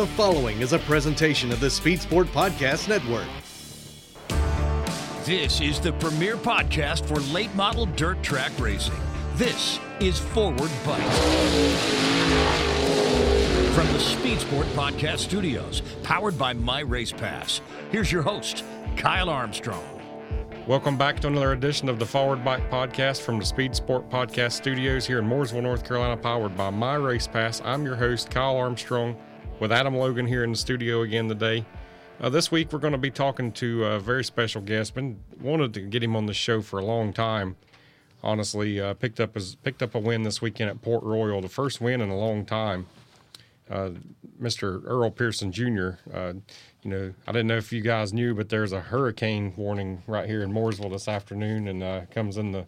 The following is a presentation of the Speed Sport Podcast Network. This is the premier podcast for late model dirt track racing. This is Forward Bite. From the Speed Sport Podcast Studios, powered by My Race Pass, here's your host, Kyle Armstrong. Welcome back to another edition of the Forward Bite Podcast from the Speed Sport Podcast Studios here in Mooresville, North Carolina, powered by My Race Pass. I'm your host, Kyle Armstrong, with Adam Logan here in the studio again today. Uh, this week we're going to be talking to a very special guest. Been wanted to get him on the show for a long time. Honestly, uh, picked up his picked up a win this weekend at Port Royal, the first win in a long time. Uh, Mr. Earl Pearson Jr. Uh, you know, I didn't know if you guys knew, but there's a hurricane warning right here in Mooresville this afternoon, and uh, comes in the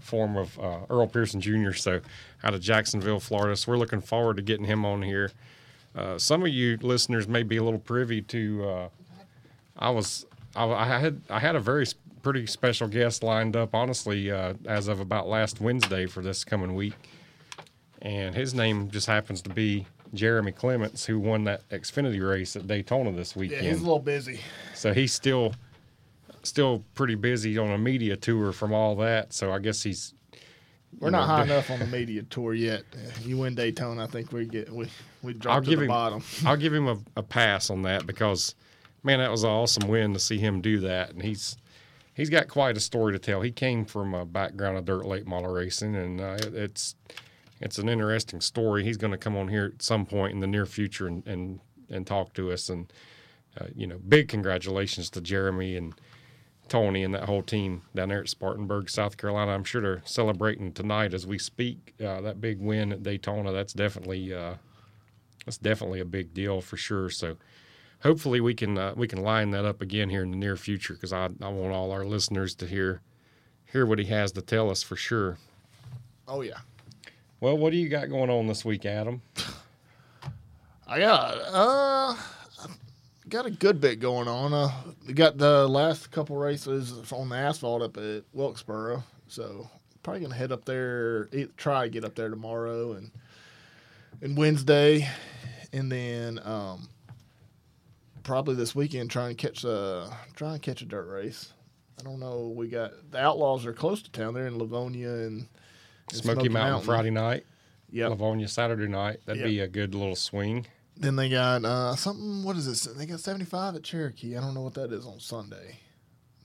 form of uh, Earl Pearson Jr. So out of Jacksonville, Florida. So we're looking forward to getting him on here. Uh, some of you listeners may be a little privy to. Uh, I was I, I, had I had a very pretty special guest lined up, honestly, uh, as of about last Wednesday for this coming week, and his name just happens to be Jeremy Clements, who won that Xfinity race at Daytona this weekend. Yeah, he's a little busy. So he's still still pretty busy on a media tour from all that. So I guess he's we're not high enough on the media tour yet. You win Daytona, I think we get we we drop I'll give the him bottom. I'll give him a, a pass on that because man, that was an awesome win to see him do that, and he's he's got quite a story to tell. He came from a background of dirt late model racing, and uh, it, it's it's an interesting story. He's going to come on here at some point in the near future and and, and talk to us. And uh, you know, big congratulations to Jeremy and Tony and that whole team down there at Spartanburg, South Carolina. I'm sure they're celebrating tonight as we speak. Uh, that big win at Daytona. That's definitely uh, that's definitely a big deal for sure. So hopefully we can uh, we can line that up again here in the near future because I, I want all our listeners to hear hear what he has to tell us for sure. Oh yeah. Well, what do you got going on this week, Adam? I got uh got a good bit going on. Uh we got the last couple races on the asphalt up at Wilkesboro. So probably gonna head up there try to get up there tomorrow and and Wednesday and then um probably this weekend trying to catch a trying to catch a dirt race. I don't know. We got the Outlaws are close to town. They're in Lavonia and, and Smoky, Mountain, Mountain, Friday night. Yeah, Lavonia Saturday night. That'd Yep. be a good little swing. Then they got uh, something. What is this? They got seventy five at Cherokee. I don't know what that is on Sunday.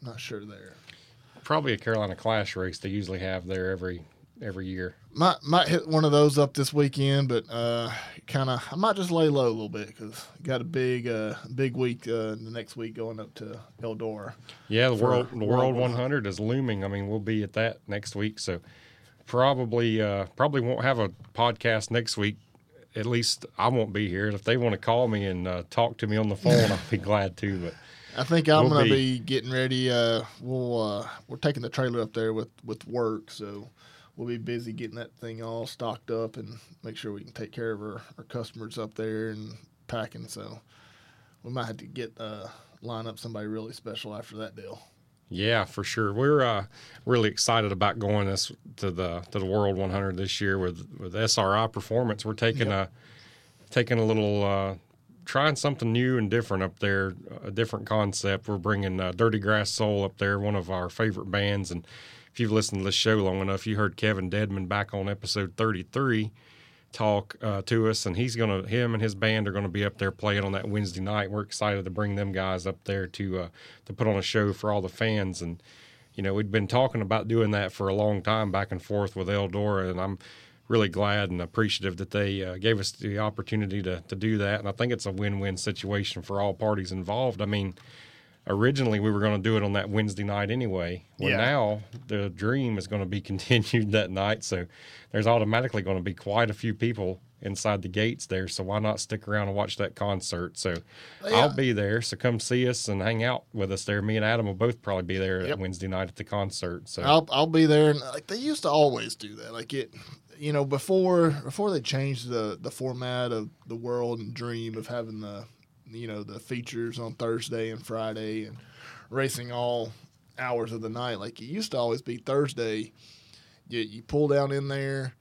Not sure there. Probably a Carolina Clash race they usually have there every every year. Might might hit one of those up this weekend, but uh, kind of I might just lay low a little bit because got a big uh, big week uh, the next week going up to Eldora. Yeah, the world the World World 100 is looming. I mean, we'll be at that next week, so probably uh, probably won't have a podcast next week. At least I won't be here. If they want to call me and uh, talk to me on the phone, I'll be glad to. But I think I'm We'll gonna be- be, getting ready. Uh, we'll uh, we're taking the trailer up there with with work, so we'll be busy getting that thing all stocked up and make sure we can take care of our, our customers up there and packing. So we might have to get uh, line up somebody really special after that deal. yeah, for sure, we're uh, really excited about going this to the to the World 100 this year with with SRI Performance. We're taking a taking a little. Uh, Trying something new and different up there, a different concept. We're bringing uh, Dirty Grass Soul up there, one of our favorite bands. And if you've listened to this show long enough, you heard Kevin Deadman back on episode 33 talk uh, to us, and he's gonna, him and his band are gonna be up there playing on that Wednesday night. We're excited to bring them guys up there to uh, to put on a show for all the fans. And you know, we'd been talking about doing that for a long time, back and forth with Eldora, and I'm really glad and appreciative that they uh, gave us the opportunity to to do that. And I think it's a win-win situation for all parties involved. I mean originally we were going to do it on that Wednesday night anyway. Well, Yeah. now the dream is going to be continued that night, so there's automatically going to be quite a few people inside the gates there. So why not stick around and watch that concert? So I'll be there. So come see us and hang out with us there. Me and Adam will both probably be there Yep. Wednesday night at the concert. So I'll I'll be there, and like they used to always do that. Like it, you know, before before they changed the the format of the World and Dream of having the, you know, the features on Thursday and Friday and racing all hours of the night. Like it used to always be Thursday. You you pull down in there,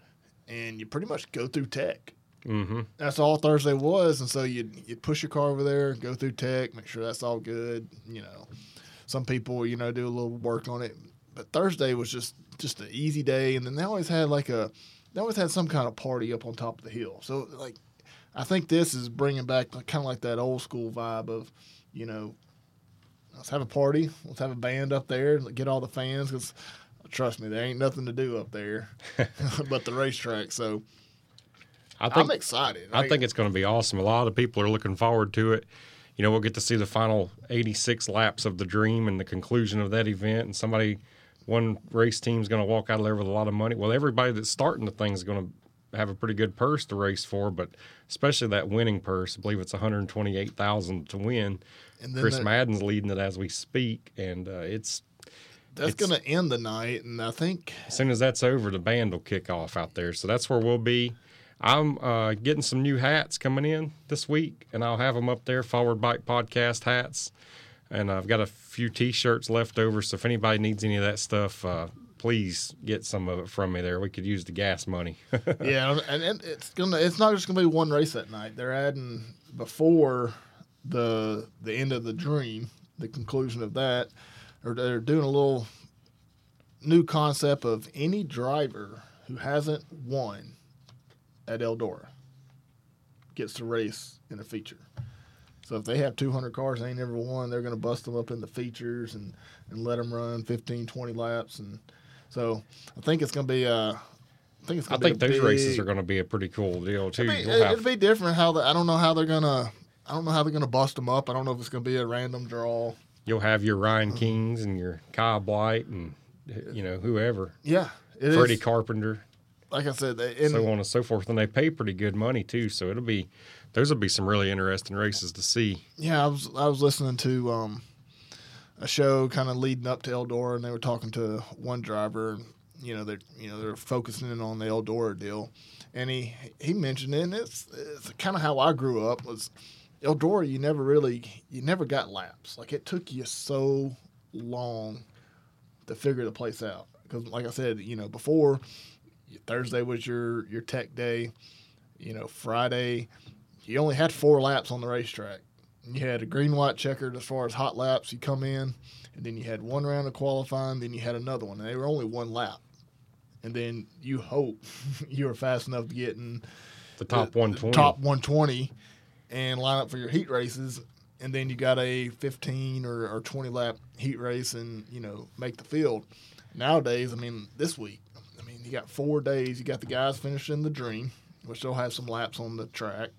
and you pretty much go through tech. Mm-hmm. That's all Thursday was, and so you'd you'd push your car over there, go through tech, make sure that's all good. You know, some people you know do a little work on it, but Thursday was just just an easy day, and then they always had like a they always had some kind of party up on top of the hill. So like, I think this is bringing back kind of like that old school vibe of, you know, let's have a party, let's have a band up there, get all the fans because. Trust me, there ain't nothing to do up there but the racetrack. So I think I'm excited. I think it's going to be awesome. A lot of people are looking forward to it. You know, we'll get to see the final 86 laps of the dream and the conclusion of that event. And somebody, one race team is going to walk out of there with a lot of money. Well, everybody that's starting the thing is going to have a pretty good purse to race for, but especially that winning purse. I believe it's 128,000 to win. And then Chris that- Madden's leading it as we speak, and uh, it's That's going to end the night, and I think as soon as that's over, the band will kick off out there. So that's where we'll be. I'm uh, getting some new hats coming in this week, and I'll have them up there. Forward Bite Podcast hats, and I've got a few T-shirts left over. So if anybody needs any of that stuff, uh, please get some of it from me. There, we could use the gas money. yeah, and, it's gonna it's not just gonna be one race that night. They're adding before the the end of the dream, the conclusion of that, or they're doing a little new concept of any driver who hasn't won at Eldora gets to race in a feature. So if they have 200 cars they ain't never won, they're going to bust them up in the features and, and let them run 15, 20 laps. And so I think it's going to be uh, I think it's going to be think those races are going to be a pretty cool deal too. It'd be, have- it'd be different how the, I don't know how they're gonna I don't know how they're gonna bust them up. I don't know if it's gonna be a random draw. you'll have your. Ryan Kings and your Kyle Blight and you know whoever, Yeah, it is. Freddie Carpenter. Like I said, they, and so on and so forth. And they pay pretty good money too. So it'll be those will be some really interesting races to see. yeah, I was I was listening to um, a show kind of leading up to Eldora, and they were talking to one driver. And, you know, they're you know they're focusing in on the Eldora deal, and he he mentioned it. And it's it's kind of how I grew up was Eldora. You never really you never got laps. Like it took you so long to figure the place out because, like I said, you know before Thursday was your your tech day. You know, Friday you only had four laps on the racetrack. You had a green white checkered as far as hot laps. You come in, and then you had one round of qualifying. Then you had another one. And they were only one lap, and then you hope you were fast enough to get in The top the- one the top 120, and line up for your heat races. And then you got a 15 or, or 20 lap heat race, and you know make the field. Nowadays, I mean, this week, I mean, you got four days. You got the guys finishing the dream, which they'll have some laps on the track,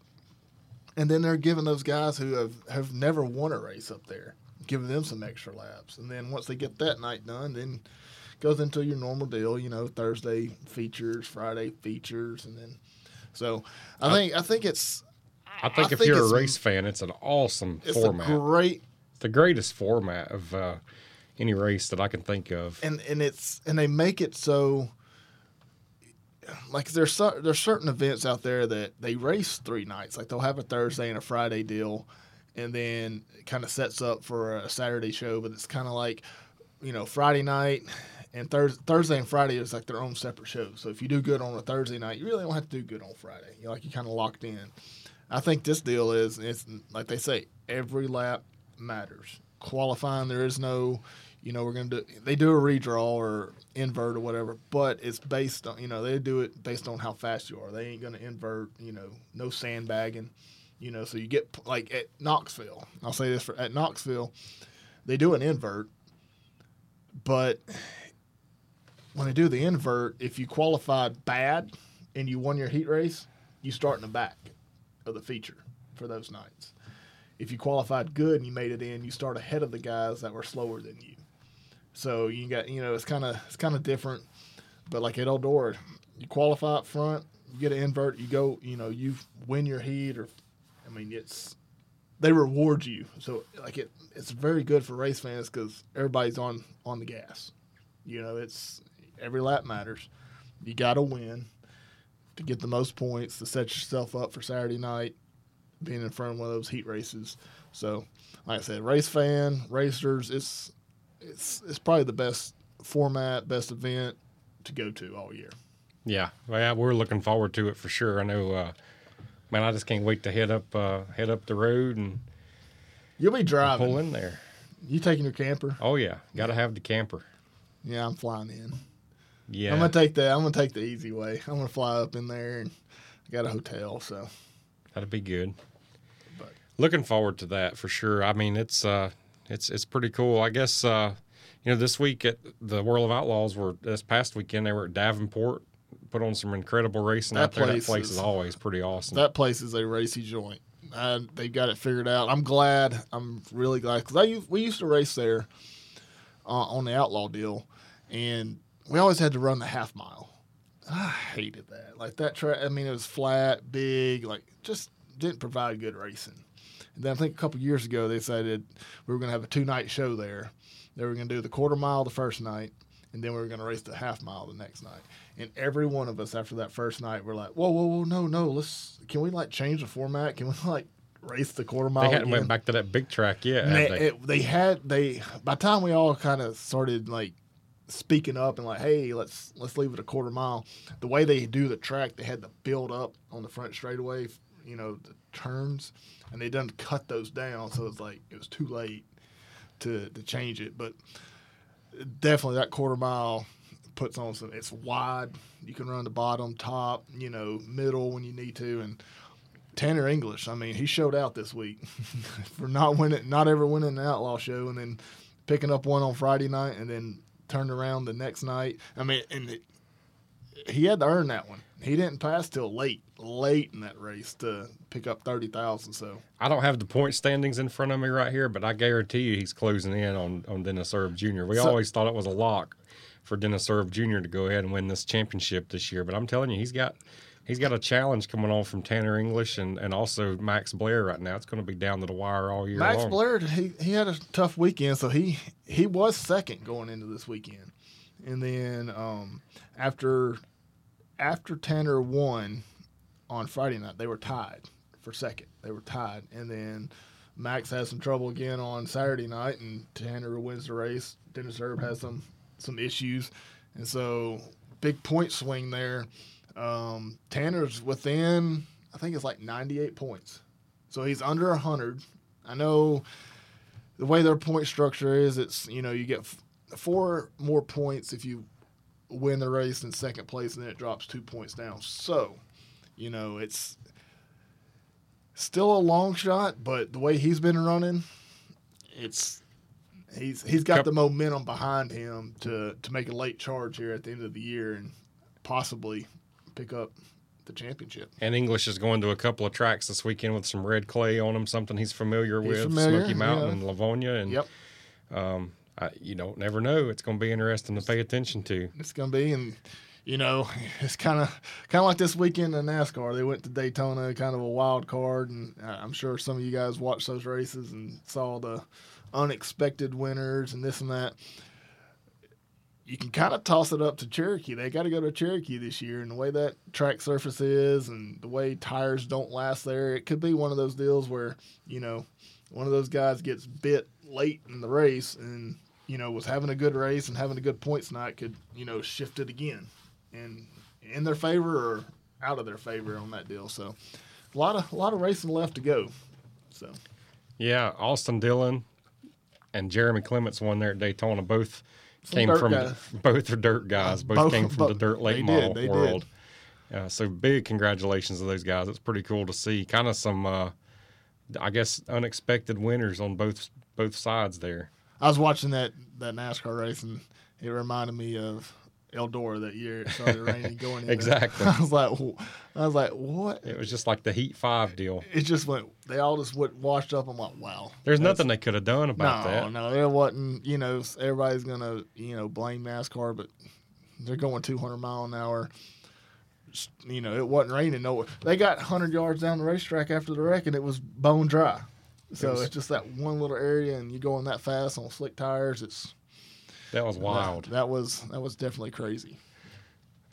and then they're giving those guys who have, have never won a race up there, giving them some extra laps. And then once they get that night done, then goes into your normal deal. You know, Thursday features, Friday features, and then so I think I think it's I think I if think you're a race fan, it's an awesome it's format. a great it's the greatest format of uh, any race that I can think of. and and it's and they make it so like there's there's certain events out there that they race three nights. Like they'll have a Thursday and a Friday deal and then it kind of sets up for a Saturday show but it's kind of like you know Friday night and Thurs Thursday and Friday is like their own separate shows. So if you do good on a Thursday night you really don't have to do good on Friday. You like you kind of locked in. I think this deal is it's like they say every lap matters. Qualifying there is no you know, we're gonna do. They do a redraw or invert or whatever, but it's based on you know they do it based on how fast you are. They ain't gonna invert. You know, no sandbagging. You know, so you get like at Knoxville. I'll say this for at Knoxville, they do an invert, but when they do the invert, if you qualified bad and you won your heat race, you start in the back of the feature for those nights. If you qualified good and you made it in, you start ahead of the guys that were slower than you. So you got you know it's kind of it's kind of different, but like at Eldora, you qualify up front, you get an invert, you go you know you win your heat or, I mean it's they reward you. So like it it's very good for race fans because everybody's on on the gas. You know it's every lap matters. You got to win to get the most points to set yourself up for Saturday night, being in front of one of those heat races. So like I said, race fan, racers, it's it's it's probably the best format, best event to go to all year. Yeah, well, yeah, we're looking forward to it for sure. I know uh, Man, I just can't wait to head up uh, head up the road and You'll be driving. pull in there. You taking your camper? Oh yeah, got to have the camper. Yeah, I'm flying in. Yeah, I'm gonna take the I'm gonna take the easy way. I'm gonna fly up in there and I got a hotel, so that'd be good. But- Looking forward to that for sure. I mean, it's uh, it's it's pretty cool. I guess uh, you know this week at the World of Outlaws were this past weekend they were at Davenport, put on some incredible racing That out there. place that place is, is- always pretty awesome. that place is a racy joint. They've got it figured out. I'm glad. I'm really glad because I we used to race there uh, on the outlaw deal, and we always had to run the half mile. I hated that. Like that track. I mean, it was flat, big, like just didn't provide good racing. And then I think a couple years ago they decided we were going to have a two night show there. They were going to do the quarter mile the first night, and then we were going to race the half mile the next night. And every one of us after that first night were like, "Whoa, whoa, whoa, no, no, let's can we like change the format? Can we like race the quarter mile?" they hadn't again? went back to that big track yet. They, they? it- they had they by the time we all kind of started like speaking up and like, hey, let's let's leave it a quarter mile. The way they do the track, they had to build up on the front straightaway, you know, the turns, and they done cut those down, so it's like it was too late to to change it. But definitely that quarter mile puts on some. It's wide. You can run the bottom, top, you know, middle when you need to, and. Tanner English, I mean, he showed out this week for not winning, not ever winning an outlaw show, and then picking up one on Friday night, and then turned around the next night. I mean, and it, he had to earn that one. He didn't pass till late, late in that race to pick up thirty thousand. So I don't have the point standings in front of me right here, but I guarantee you he's closing in on, on Dennis Erb Jr. We So- always thought it was a lock for Dennis Erb Jr. to go ahead and win this championship this year, but I'm telling you, he's got he's got a challenge coming on from Tanner English and, and also Max Blair right now. It's going to be down to the wire all year Max long. Blair, he, he had a tough weekend, so he he was second going into this weekend, and then um, after after Tanner won on Friday night, they were tied for second. They were tied, and then Max had some trouble again on Saturday night, and Tanner wins the race. Dennis Erb has some some issues, and so big point swing there. Um, Tanner's within, I think it's like 98 points. So he's under 100. I know the way their point structure is, it's, you know, you get f- four more points if you win the race in second place, and then it drops two points down. So, you know, it's still a long shot, but the way he's been running, it's he's he's got the momentum behind him to to make a late charge here at the end of the year and possibly pick up the championship. And English is going to a couple of tracks this weekend with some red clay on him, something he's familiar He's with, familiar, Smoky Mountain yeah. and Lavonia. And Yep. Um, I, you don't never know. It's going to be interesting to pay attention to. it's gonna be and you know it's kind of kind of like this weekend in NASCAR. They went to Daytona, kind of a wild card, and uh, I'm sure some of you guys watched those races and saw the unexpected winners and this and that. You can kind of toss it up to Cherokee. They got to go to Cherokee this year, and the way that track surface is, and the way tires don't last there, it could be one of those deals where you know one of those guys gets bit late in the race and you know was having a good race and having a good points night could you know shift it again and in their favor or out of their favor on that deal so a lot of a lot of racing left to go so Yeah, Austin Dillon and Jeremy Clements won there at Daytona. Both Some came from guys. both are dirt guys. Both, Both- came from the dirt late model did. world. Uh, so big congratulations to those guys. It's pretty cool to see. Kind of some, uh, I guess, unexpected winners on both both sides there. I was watching that that nascar race and it reminded me of eldora that year it started raining going in there. Exactly. i was like i was like what It was just like the Heat Five deal. it just went they all just went washed up i'm like wow There's nothing they could have done about no, that. No, no, there wasn't. You know, everybody's gonna you know blame NASCAR, but they're going 200 mile an hour. You know, it wasn't raining. No, they got 100 yards down the racetrack after the wreck, and it was bone dry. So was- it's just that one little area, and you going that fast on slick tires. It's That was wild. That, that was that was definitely crazy.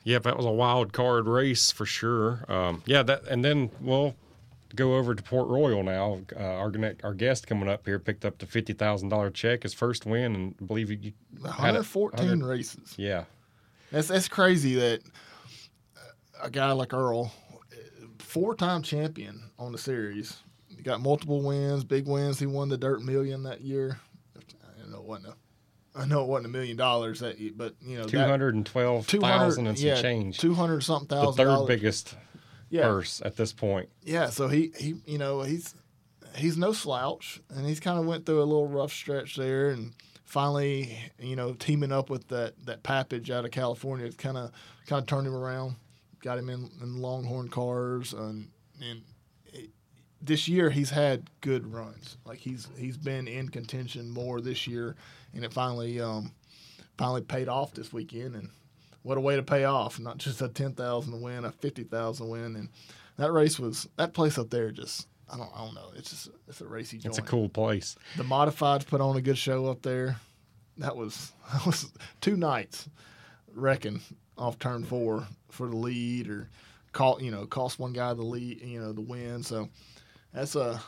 Yep, that was a wild card race for sure. Um, yeah, that and then we'll go over to Port Royal now. Uh, our our guest coming up here picked up the fifty thousand dollar check, his first win, and I believe you had it- 114 races. Yeah, That's that's crazy that a guy like Earl, four-time champion on the series. Got multiple wins, big wins. He won the Dirt Million that year. I know it wasn't a, I know it wasn't a million dollars that, year, but you know, Two hundred and twelve thousand and some yeah, change. two hundred something thousand. The third dollars. biggest yeah, purse at this point. yeah. So he he you know he's he's no slouch, and he's kind of went through a little rough stretch there, and finally you know teaming up with that that Pappas out of California, kind of kind of turned him around, got him in, in Longhorn cars, and and this year he's had good runs. Like he's he's been in contention more this year, and it finally um finally paid off this weekend, and what a way to pay off! Not just a ten thousand win, a fifty thousand win, and that race was that place up there just. I don't, I don't know. It's just it's a racy joint. It's a cool place. The modifieds put on a good show up there. That was that was two nights wrecking off turn four for the lead or call you know cost one guy the lead you know the win. So that's a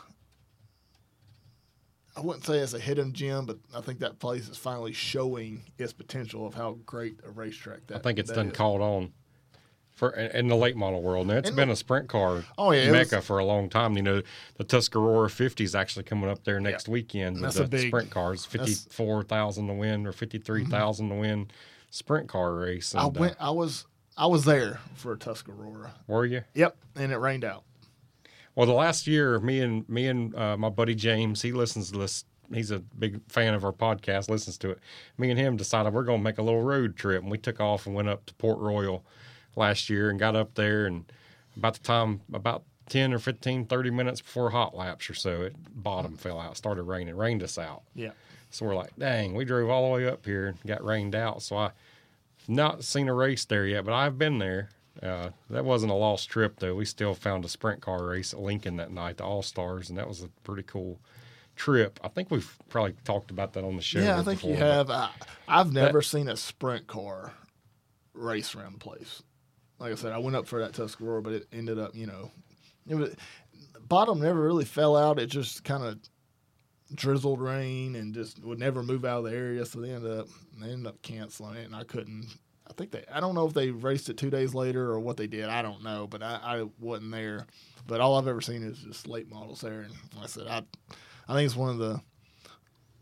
I wouldn't say it's a hidden gem, but I think that place is finally showing its potential of how great a racetrack that. I think it's done is. caught on for in the late model world. Now it's In been the- a sprint car Oh, yeah, mecca was- for a long time. You know, the Tuscarora 50 is actually coming up there next weekend with That's the a big- sprint cars. that's- Mm-hmm. 54,000 to win or 53,000 to win sprint car race. I And, uh, went. I was. I was there for a Tuscarora. were you? Yep, and it rained out. Well, the last year, me and me and uh, my buddy James, he listens to this. He's a big fan of our podcast. Listens to it. Me and him decided we're going to make a little road trip, and we took off and went up to Port Royal last year and got up there. And about the time, about 10 or 15, 30 minutes before hot laps or so, it bottom fell out, started raining, rained us out. Yeah. So we're like, dang, we drove all the way up here and got rained out. So I not seen a race there yet, but I've been there. Uh, that wasn't a lost trip though. We still found a sprint car race at Lincoln that night, the All Stars, and that was a pretty cool trip. I think we've probably talked about that on the show. Yeah, I think you before, but have. I, I've never seen a sprint car race around the place. Like I said, I went up for that Tuscarora, but it ended up, you know, it was bottom never really fell out. It just kind of drizzled rain and just would never move out of the area. So they ended up they ended up canceling it, and I couldn't. I think they. I don't know if they raced it two days later or what they did. I don't know, but I, I wasn't there. But all I've ever seen is just late models there, and like I said, I I think it's one of the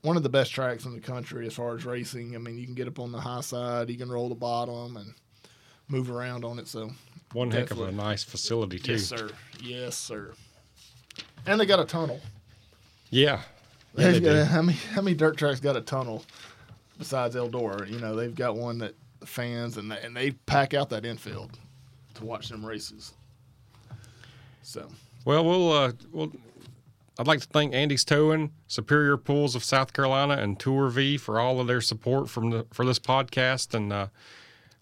one of the best tracks in the country as far as racing. I mean, you can get up on the high side, you can roll the bottom, and move around on it. So, one heck of a nice facility too. yes, sir, yes, sir. And they got a tunnel. Yeah, yeah, they do. how many how many dirt tracks got a tunnel besides Eldora? You know, they've got one that the fans and they, and they pack out that infield to watch them races. So, Well, we'll uh, we'll. I'd like to thank Andy's Towing, Superior Pools of South Carolina, and Tour V for all of their support from the for this podcast. And uh,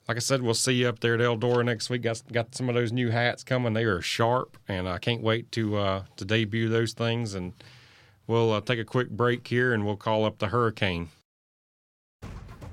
like I said, we'll see you up there at Eldora next week. Got got some of those new hats coming. They are sharp, and I can't wait to uh, to debut those things. And we'll uh, take a quick break here, and we'll call up the Hurricane.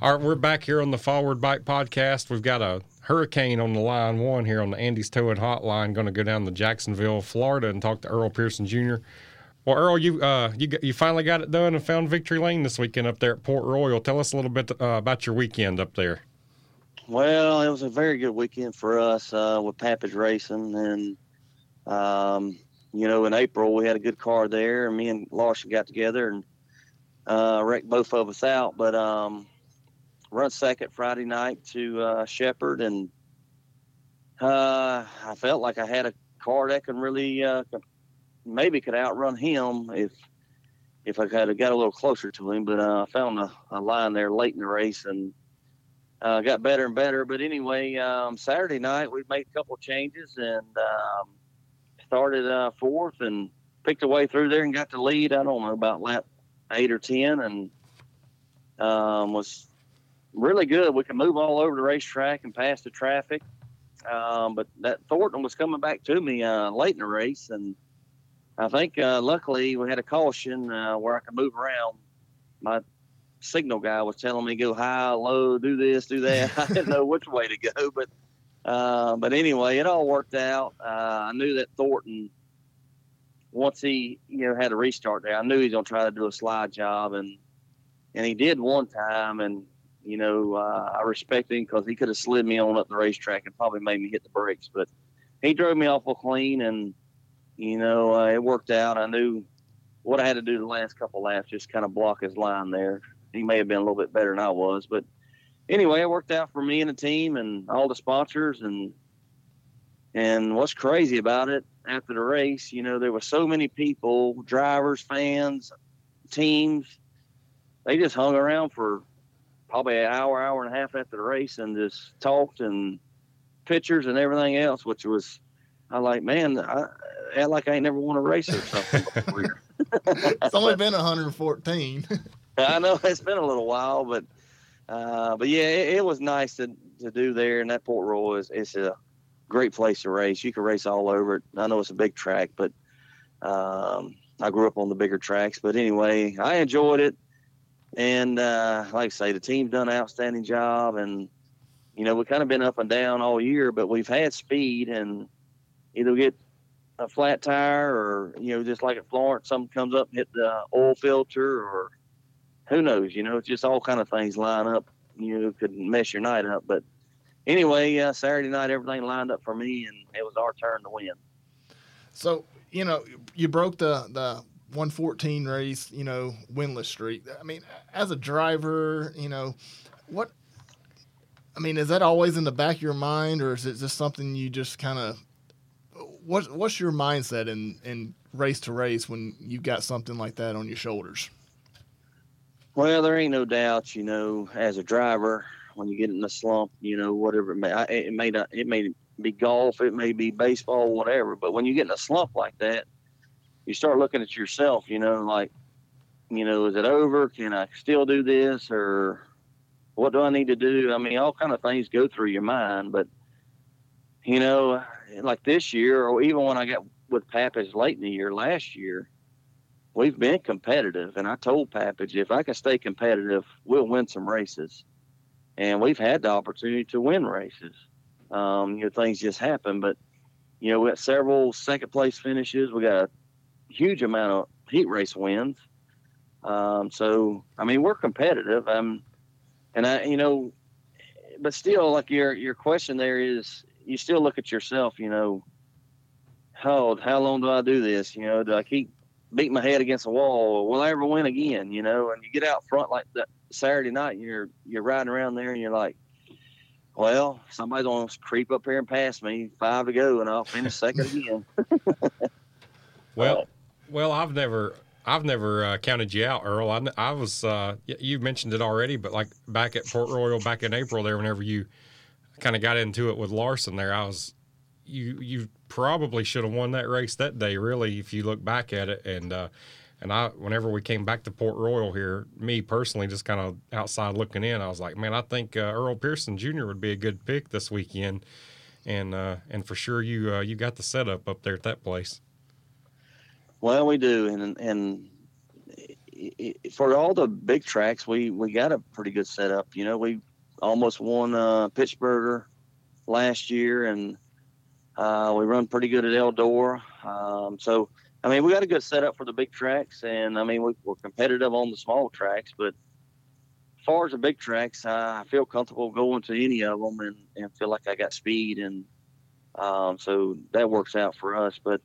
All right, we're back here on the Forward Bite Podcast. We've got a hurricane on the line one here on the Andy's Towing Hotline. Going to go down to Jacksonville, Florida, and talk to Earl Pearson Jr. Well, Earl, you uh, you you finally got it done and found Victory Lane this weekend up there at Port Royal. Tell us a little bit uh, about your weekend up there. Well, it was a very good weekend for us uh, with Pappas Racing, and um, you know, in April we had a good car there, and me and Larson got together and uh, wrecked both of us out. But um, run second Friday night to uh, Sheppard, and uh, I felt like I had a car that can really uh, maybe could outrun him if if I had got a little closer to him. But uh, I found a, a line there late in the race and uh, got better and better. But anyway, um, Saturday night we made a couple changes and um, started uh, fourth and picked a way through there and got the lead. I don't know about lap eight or ten, and um, was really good. We could move all over the racetrack and pass the traffic. Um, but that Thornton was coming back to me uh, late in the race, and I think uh, luckily we had a caution uh, where I could move around. My signal guy was telling me go high, low, do this, do that. I didn't know which way to go, but uh, but anyway, it all worked out. Uh, I knew that Thornton, once he you know had a restart there, I knew he was gonna try to do a slide job, and and he did one time, and you know uh, I respect him because he could have slid me on up the racetrack and probably made me hit the brakes, but he drove me awful clean, and you know uh, it worked out. I knew what I had to do the last couple laps, just kind of block his line there. He may have been a little bit better than I was, but anyway, it worked out for me and the team and all the sponsors and and what's crazy about it after the race, you know, there were so many people, drivers, fans, teams, they just hung around for probably an hour, hour and a half after the race and just talked and pictures and everything else, which was I like, man, I act like I ain't never won a race or something it's only been 114. I know it's been a little while, but uh, but yeah, it, it, was nice to, to do there. And that Port Royal is it's a great place to race. You can race all over it. I know it's a big track, but um, I grew up on the bigger tracks. But anyway, I enjoyed it. And uh, like I say, the team's done an outstanding job. And, you know, we've kind of been up and down all year, but we've had speed and either get a flat tire or, you know, just like at Florence, something comes up and hit the oil filter or who knows, you know, it's just all kind of things line up, you know, could mess your night up. But anyway, uh, Saturday night, everything lined up for me and it was our turn to win. So, you know, you broke the, the 114 race, you know, winless streak. I mean, as a driver, you know, what, I mean, is that always in the back of your mind or is it just something you just kind of what what's your mindset in in race to race when you've got something like that on your shoulders? Well, there ain't no doubt, you know, as a driver, when you get in a slump, you know, whatever it may, it may not, it may be golf, it may be baseball, whatever. But when you get in a slump like that, you start looking at yourself, you know, like, you know, is it over? Can I still do this, or what do I need to do? I mean, all kind of things go through your mind, but you know, like this year, or even when I got with Pappas late in the year last year, we've been competitive. And I told Pappas, if I can stay competitive, we'll win some races. And we've had the opportunity to win races. Um, you know, things just happen. But, you know, we got several second place finishes. We got a huge amount of heat race wins. Um, so, I mean, we're competitive. Um, and I, you know, but still, like your your question there is, you still look at yourself, you know, how how long do I do this? You know, do I keep beating my head against the wall? Will I ever win again? You know, and you get out front like that Saturday night, and you're you're riding around there, and you're like, well, somebody's gonna creep up here and pass me, five to go, and I'll finish second again. well, well, I've never. I've never uh, counted you out, Earl. I, I was, uh, you mentioned it already, but like back at Port Royal back in April there, whenever you kind of got into it with Larson there. I was you you probably should have won that race that day, really, if you look back at it. And uh, and I, whenever we came back to Port Royal here, me personally, just kind of outside looking in, I was like, man, I think uh, Earl Pearson Jr. would be a good pick this weekend. And uh, and for sure, you uh, you got the setup up there at that place. Well, we do, and and for all the big tracks, we we got a pretty good setup. You know, we almost won uh, Pittsburgher last year, and uh, we run pretty good at Eldora. Um, so, I mean, we got a good setup for the big tracks, and I mean, we, are competitive on the small tracks. But as far as the big tracks, I feel comfortable going to any of them, and, and feel like I got speed, and um, so that works out for us. But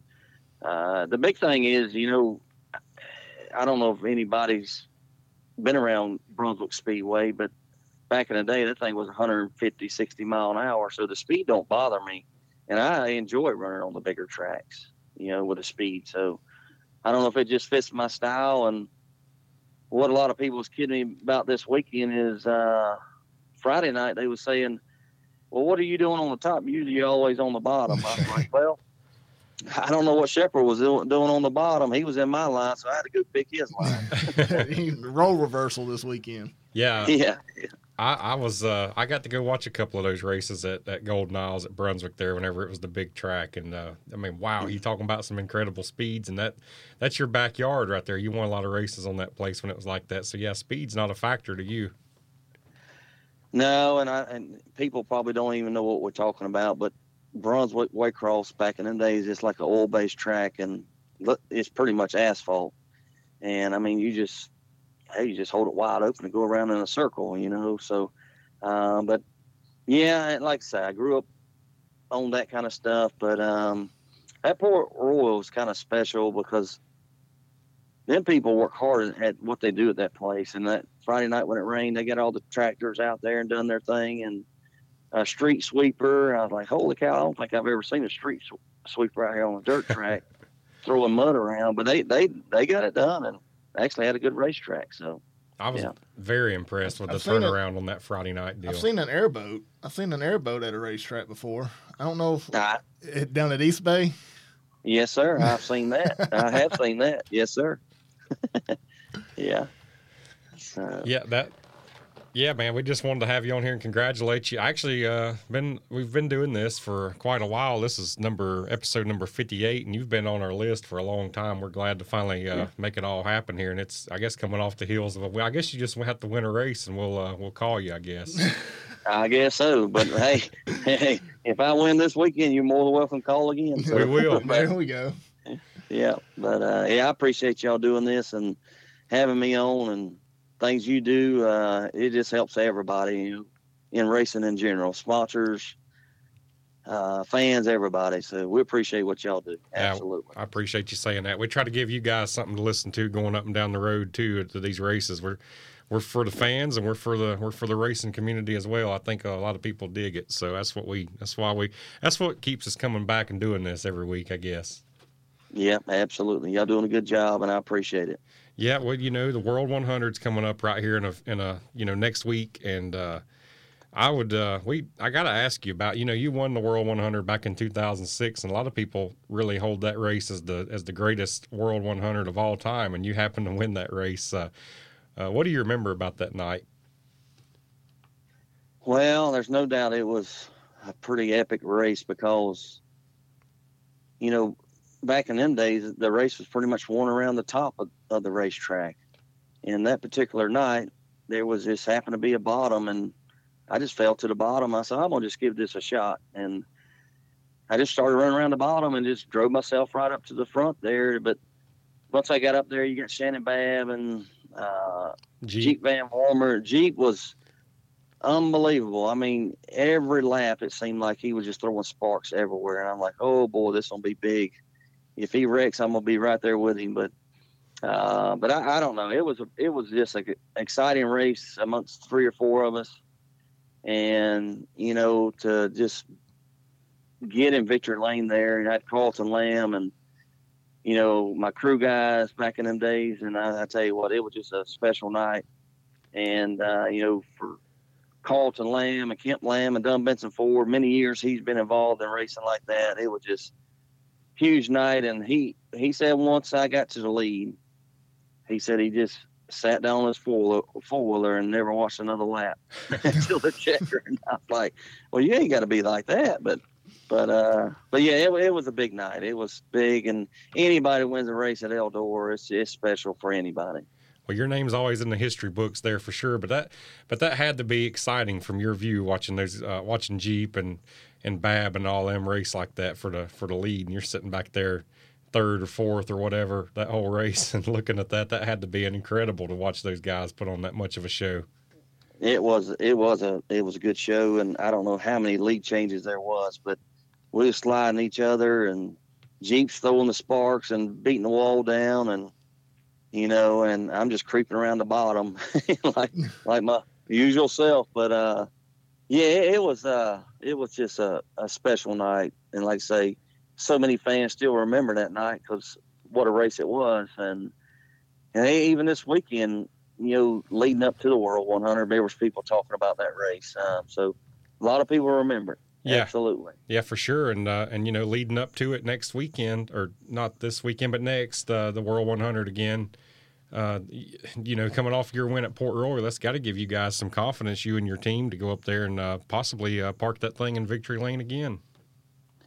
uh, the big thing is, you know, I don't know if anybody's been around Brunswick Speedway, but back in the day, that thing was 150, 60 mile an hour. So the speed don't bother me. And I enjoy running on the bigger tracks, you know, with the speed. So I don't know if it just fits my style. And what a lot of people was kidding me about this weekend is uh, Friday night, they was saying, well, what are you doing on the top? Usually you're always on the bottom. I was like, well, I don't know what Sheppard was doing on the bottom. He was in my line, so I had to go pick his line. Role reversal this weekend. Yeah. Yeah. I, I was uh, I got to go watch a couple of those races at, at Golden Isles at Brunswick there whenever it was the big track and uh, I mean wow you talking about some incredible speeds and that that's your backyard right there you won a lot of races on that place when it was like that so yeah speed's not a factor to you No, and I and people probably don't even know what we're talking about, but Brunswick Waycross back in the days, it's like an oil based track and it's pretty much asphalt. And I mean, you just hey, you just hold it wide open and go around in a circle, you know. So, um, but yeah, like I say, I grew up on that kind of stuff, but um, that Port Royal is kind of special because then people work hard at what they do at that place. And that Friday night when it rained, they got all the tractors out there and done their thing. And a street sweeper, I was like, holy cow! I don't think I've ever seen a street sweeper out here on a dirt track throwing mud around. But they they they got it done and actually had a good racetrack. So I was Yeah. very impressed with I've the seen it. turnaround on that Friday night deal I've seen an airboat. I've seen an airboat at a racetrack before. I don't know if I, it, down at East Bay. yes, sir. I've seen that. I have seen that. Yes, sir. yeah. So, Yeah, that. Yeah, man, we just wanted to have you on here and congratulate you. Actually, uh, been we've been doing this for quite a while. This is number episode number fifty eight, and you've been on our list for a long time. We're glad to finally uh, make it all happen here, and it's I guess coming off the heels of. A, well, I guess you just have to win a race, and we'll uh, we'll call you. I guess. I guess so. But hey, hey, if I win this weekend, you're more than welcome to call again. So, we will. There we go. yeah, but uh, yeah, I appreciate y'all doing this and having me on and things you do. Uh, it just helps everybody you know, in racing in general, sponsors, uh, fans, everybody. So we appreciate what y'all do. Yeah, Absolutely. I appreciate you saying that. We try to give you guys something to listen to going up and down the road too to these races. We're we're for the fans and we're for the we're for the racing community as well. I think a lot of people dig it, so that's what we that's why we that's what keeps us coming back and doing this every week. I guess. Yeah, absolutely. Y'all doing a good job, and I appreciate it. Yeah, well, you know, the World 100's coming up right here in a in a you know next week, and uh, I would uh, we I got to ask you about you know you won the World 100 back in 2006, and a lot of people really hold that race as the as the greatest World 100 of all time, and you happen to win that race. Uh, uh, what do you remember about that night? Well, there's no doubt it was a pretty epic race because, you know, back in them days, the race was pretty much won around the top of, of the racetrack. And that particular night, there was this happened to be a bottom, and I just fell to the bottom. I said, I'm gonna just give this a shot, and I just started running around the bottom and just drove myself right up to the front there. But once I got up there, you got Shannon Babb and uh, Jeep. Jeep Van Wormer. Jeep was unbelievable. I mean, every lap it seemed like he was just throwing sparks everywhere, and I'm like, oh boy, this gonna be big. If he wrecks, I'm gonna be right there with him. But uh, but I, I don't know. It was a, it was just an exciting race amongst three or four of us, and you know to just get in victory lane there and had Carlton Lamb and you know my crew guys back in them days, and I, I tell you what, it was just a special night. And uh, you know for Carlton Lamb and Kemp Lamb and Dunn Benson Ford. Many years he's been involved in racing like that. It was just huge night. And he he said once I got to the lead, he said he just sat down on his four wheeler and never watched another lap until the checker. And I was like, well, you ain't got to be like that, but. But uh, but yeah, it, it was a big night. It was big, and anybody wins a race at Eldor, it's it's special for anybody. Well, your name's always in the history books there for sure. But that, but that had to be exciting from your view, watching those, uh, watching Jeep and and Babb and all them race like that for the for the lead, and you're sitting back there, third or fourth or whatever that whole race, and looking at that. That had to be an incredible to watch those guys put on that much of a show. It was it was a it was a good show, and I don't know how many lead changes there was, but we were sliding each other, and Jeeps throwing the sparks and beating the wall down, and you know, and I'm just creeping around the bottom like like my usual self. But uh, yeah, it, it was uh, it was just a, a special night, and like I say, so many fans still remember that night because what a race it was, and and even this weekend, you know, leading up to the World 100, there was people talking about that race. Um, so a lot of people remember it. Yeah. Absolutely. Yeah, for sure. And uh, and you know, leading up to it next weekend, or not this weekend, but next, uh, the World 100 again. Uh, you know, coming off your win at Port Royal, that's got to give you guys some confidence, you and your team, to go up there and uh, possibly uh, park that thing in victory lane again.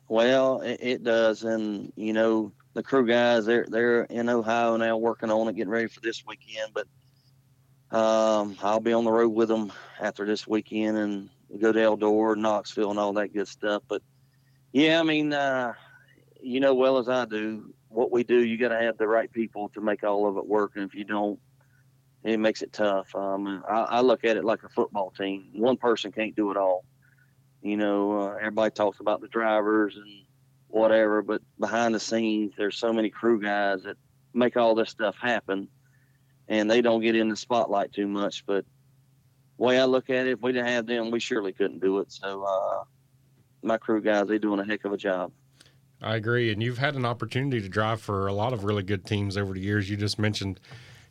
Well, it, it, does, and you know, the crew guys they're they're in Ohio now working on it, getting ready for this weekend. But um, I'll be on the road with them after this weekend, and go to Eldora, Knoxville, and all that good stuff. But yeah, I mean, uh, you know well as I do, what we do, you got to have the right people to make all of it work. And if you don't, it makes it tough. Um, I, I, look at it like a football team. One person can't do it all. You know, uh, everybody talks about the drivers and whatever, but behind the scenes, there's so many crew guys that make all this stuff happen, and they don't get in the spotlight too much. But the way I look at it, if we didn't have them, we surely couldn't do it. So, uh, my crew guys, they're doing a heck of a job. I agree. And you've had an opportunity to drive for a lot of really good teams over the years. You just mentioned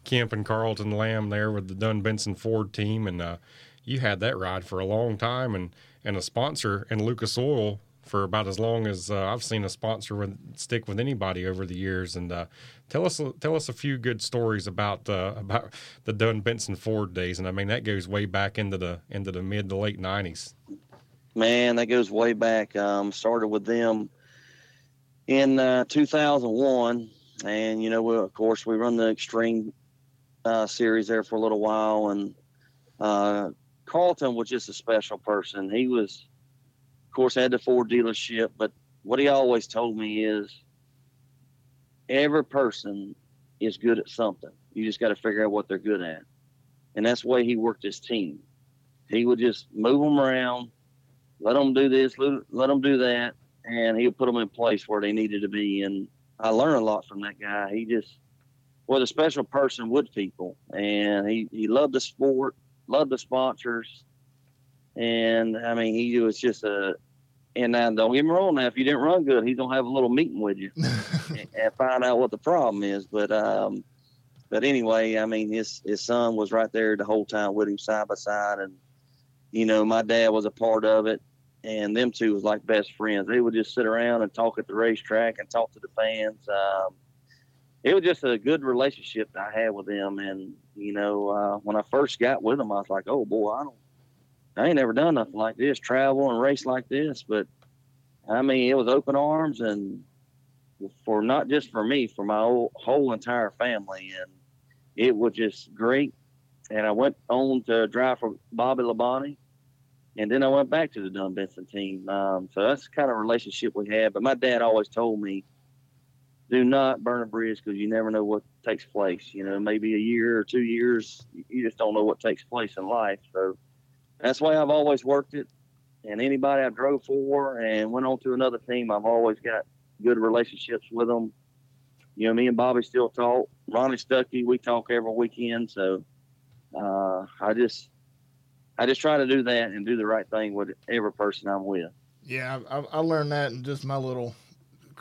Kemp and Carlton Lamb there with the Dunn Benson Ford team. And uh, you had that ride for a long time and, and a sponsor in Lucas Oil for about as long as uh, I've seen a sponsor with, stick with anybody over the years. And uh, tell us tell us a few good stories about uh, about the Dunn Benson Ford days. And I mean that goes way back into the into the mid to late nineties. Man, that goes way back. Um, started with them in uh, 2001, and you know, we, of course, we run the Extreme uh, series there for a little while, and uh, Carlton was just a special person. He was, of course, had the Ford dealership, but what he always told me is, every person is good at something. You just got to figure out what they're good at, and that's the way he worked his team. He would just move them around, let them do this, let, let them do that, and he'll put them in place where they needed to be. And I learned a lot from that guy. He just was a special person with people, and he, he loved the sport, loved the sponsors, and I mean he was just a. And now, don't get me wrong. Now, if you didn't run good, he's gonna have a little meeting with you and, and find out what the problem is. But um, but anyway, I mean, his his son was right there the whole time with him, side by side, and you know, my dad was a part of it, and them two was like best friends. They would just sit around and talk at the racetrack and talk to the fans. Um, it was just a good relationship that I had with them. And you know, uh, when I first got with them, I was like, "Oh boy, I don't, I ain't never done nothing like this, travel and race like this." But I mean, it was open arms and for not just for me, for my whole, whole entire family, and it was just great. And I went on to drive for Bobby Labonte and then I went back to the Dunn Benson team. Um, so that's the kind of relationship we had. But my dad always told me, do not burn a bridge because you never know what takes place. You know, maybe a year or two years, you just don't know what takes place in life. So that's why I've always worked it. And anybody I drove for and went on to another team, I've always got good relationships with them. You know, me and Bobby still talk. Ronnie Stuckey, we talk every weekend. So uh, I just I just try to do that and do the right thing with every person I'm with. Yeah, I, I learned that in just my little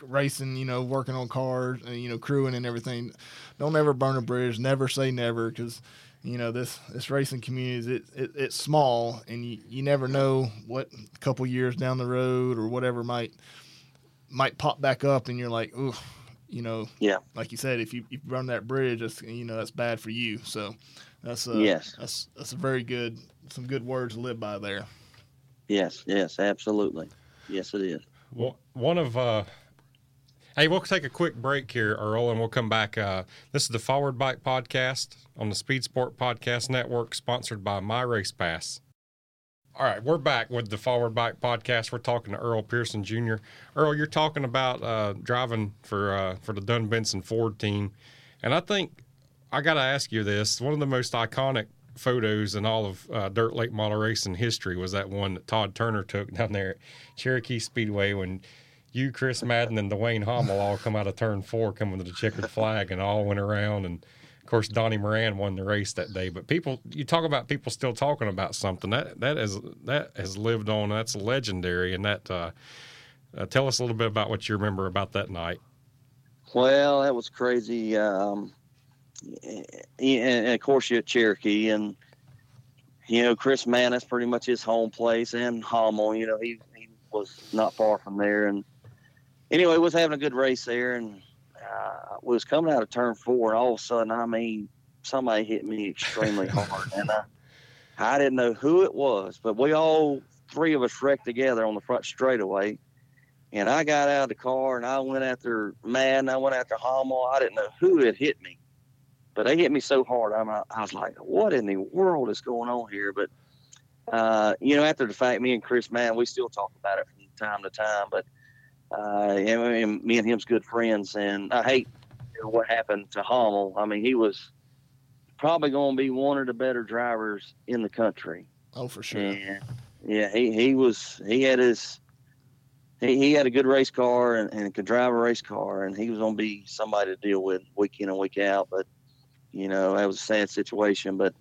racing, you know, working on cars and you know, crewing and everything. Don't ever burn a bridge. Never say never because you know this this racing community is it, it, it's small and you, you never know what a couple years down the road or whatever might might pop back up and you're like, ooh, you know, yeah, like you said, if you, if you burn that bridge, that's you know that's bad for you. So that's a, yes, that's that's a very good some good words to live by there. Yes, yes, absolutely. Yes, it is. Well, one of uh, hey, we'll take a quick break here, Earl, and we'll come back. Uh, this is the Forward Bite Podcast on the Speed Sport Podcast Network, sponsored by My Race Pass. All right, we're back with the Forward Bite Podcast. We're talking to Earl Pearson Jr. Earl, you're talking about uh, driving for uh, for the Dunn Benson Ford team, and I think I got to ask you this: one of the most iconic photos in all of uh, dirt late model racing history was that one that Todd Turner took down there at Cherokee Speedway when you, Chris Madden, and Dwayne Hommel all come out of turn four coming to the checkered flag and all went around. And of course, Donnie Moran won the race that day. But people, you talk about people still talking about something that that is that has lived on. That's legendary. And that uh, uh, tell us a little bit about what you remember about that night. Well, that was crazy. Um, and of course you're at Cherokee and you know Chris Madden is pretty much his home place and Hommel you know he, he was not far from there and anyway was having a good race there and uh, was coming out of turn four and all of a sudden I mean somebody hit me extremely hard, and I, I didn't know who it was, but we all three of us wrecked together on the front straightaway. And I got out of the car and I went after man, I went after Hommel. I didn't know who had hit me, but they hit me so hard. I'm, I was like, what in the world is going on here? But uh, you know, after the fact, me and Chris, man, we still talk about it from time to time. But uh, and, and me and him's good friends, and I hate you know, what happened to Hommel. I mean, he was probably going to be one of the better drivers in the country. Oh, for sure. And, yeah, he, he was he had his he, he had a good race car and, and could drive a race car and he was gonna be somebody to deal with week in and week out. But you know, that was a sad situation. But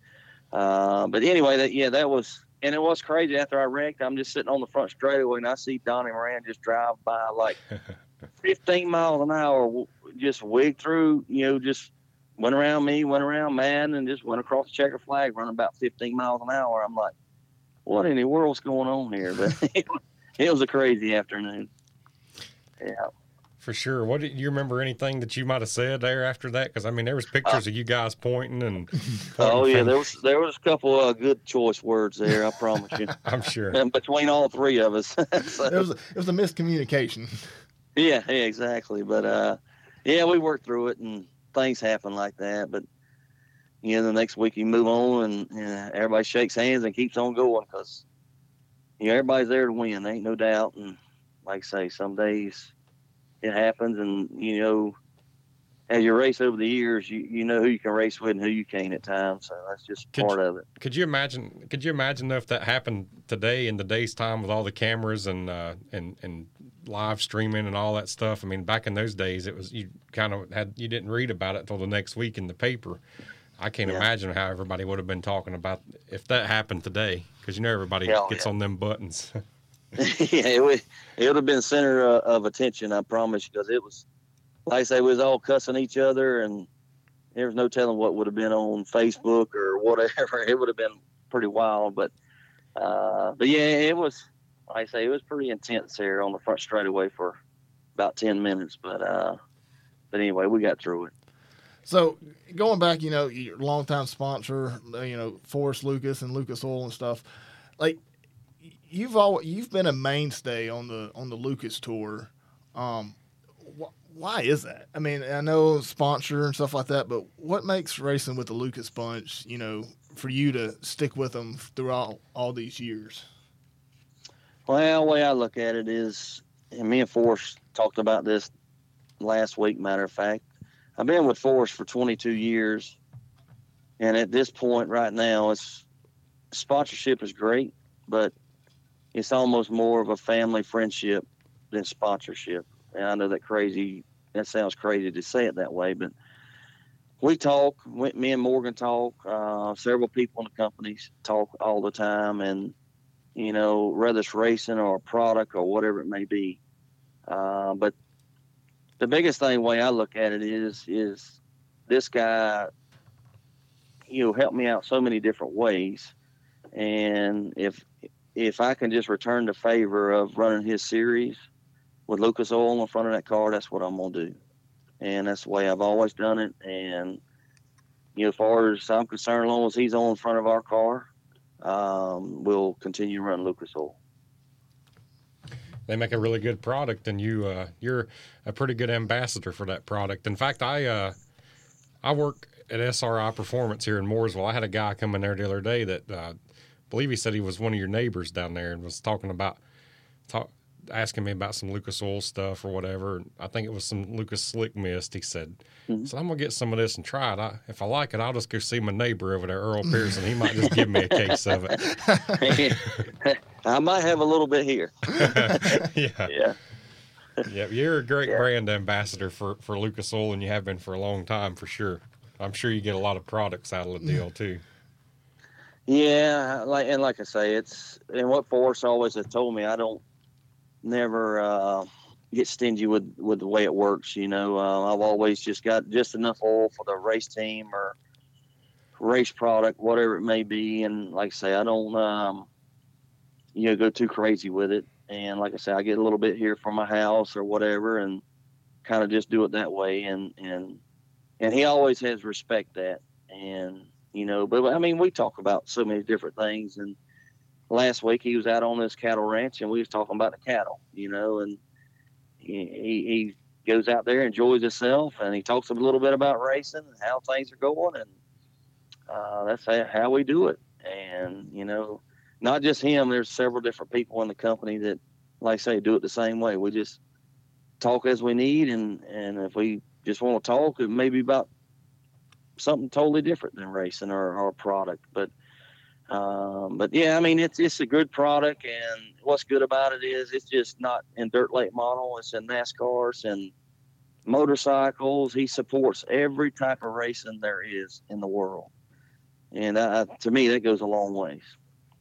uh, but anyway, that yeah, that was and it was crazy after I wrecked. I'm just sitting on the front straightaway and I see Donnie Moran just drive by like 15 miles an hour, just wig through, you know, just went around me, went around man, and just went across the checker flag, running about 15 miles an hour. I'm like, what in the world's going on here? But it was a crazy afternoon. Yeah. For sure. What do you remember anything that you might have said there after that? Because I mean, there was pictures uh, of you guys pointing and. Pointing oh yeah, there was there was a couple of good choice words there. I promise you. I'm sure. And between all three of us, so, it was it was a miscommunication. Yeah, yeah, exactly. But uh, yeah, we worked through it, and things happen like that. But you know, the next week you move on, and, and everybody shakes hands and keeps on going because you know everybody's there to win. Ain't no doubt. And like I say, some days it happens, and you know, as you race over the years, you you know who you can race with and who you can't at times. So that's just could part of it. Could you imagine? Could you imagine if that happened today in the day's time with all the cameras and uh, and and live streaming and all that stuff? I mean, back in those days, it was you kind of had you didn't read about it until the next week in the paper. I can't yeah. imagine how everybody would have been talking about if that happened today, because you know everybody Hell, gets yeah. on them buttons. yeah, it would have been center uh, of attention, I promise, because it was like I say, we was all cussing each other, and there was no telling what would have been on Facebook or whatever. It would have been pretty wild, but uh, but yeah, it was. Like I say, it was pretty intense here on the front straightaway for about ten minutes, but uh, but anyway, we got through it. So going back, you know, your longtime sponsor, you know, Forrest Lucas and Lucas Oil and stuff, like you've all you've been a mainstay on the on the Lucas tour. Um, why is that? I mean, I know sponsor and stuff like that, but what makes racing with the Lucas Bunch, you know, for you to stick with them throughout all these years? Well, the way I look at it is, and me and Forrest talked about this last week. Matter of fact, I've been with Forrest for 22 years, and at this point right now, it's sponsorship is great, but it's almost more of a family friendship than sponsorship. And I know that crazy that sounds crazy to say it that way, but we talk. Me and Morgan talk. Uh, several people in the companies talk all the time, and you know, whether it's racing or a product or whatever it may be. Uh, but the biggest thing, way I look at it is, is this guy, you know, helped me out so many different ways, and if if I can just return the favor of running his series with Lucas Oil in front of that car, that's what I'm gonna do, and that's the way I've always done it. And you know, as far as I'm concerned, as long as he's on in front of our car, um, we'll continue running Lucas Oil. They make a really good product, and you uh, you're a pretty good ambassador for that product. In fact, I uh, I work at SRI Performance here in Mooresville. I had a guy come in there the other day that uh, believe he said he was one of your neighbors down there and was talking about talk, asking me about some Lucas oil stuff or whatever. I think it was some Lucas Slick Mist. He said, mm-hmm. "So I'm gonna get some of this and try it. I, if I like it, I'll just go see my neighbor over there, Earl Pearson. He might just give me a case of it. I might have a little bit here. yeah, yeah, yeah. You're a great yeah. brand ambassador for for Lucas Oil, and you have been for a long time for sure. I'm sure you get a lot of products out of the deal too. Yeah, like and like I say, it's and what Forrest always has told me. I don't never uh, get stingy with with the way it works. You know, uh, I've always just got just enough oil for the race team or race product, whatever it may be. And like I say, I don't um, you know go too crazy with it. And like I say, I get a little bit here for my house or whatever, and kind of just do it that way. And and and he always has respect that and you know, but I mean, we talk about so many different things. And last week he was out on this cattle ranch, and we was talking about the cattle, you know, and he, he goes out there, enjoys himself, and he talks a little bit about racing and how things are going, and uh, that's how we do it. And you know, not just him. There's several different people in the company that, like I say, do it the same way. We just talk as we need, and and if we just want to talk, it may be about something totally different than racing or our product. But um, but yeah, I mean it's it's a good product, and what's good about it is it's just not in dirt late model. It's in NASCARs and motorcycles. He supports every type of racing there is in the world, and uh, to me that goes a long ways.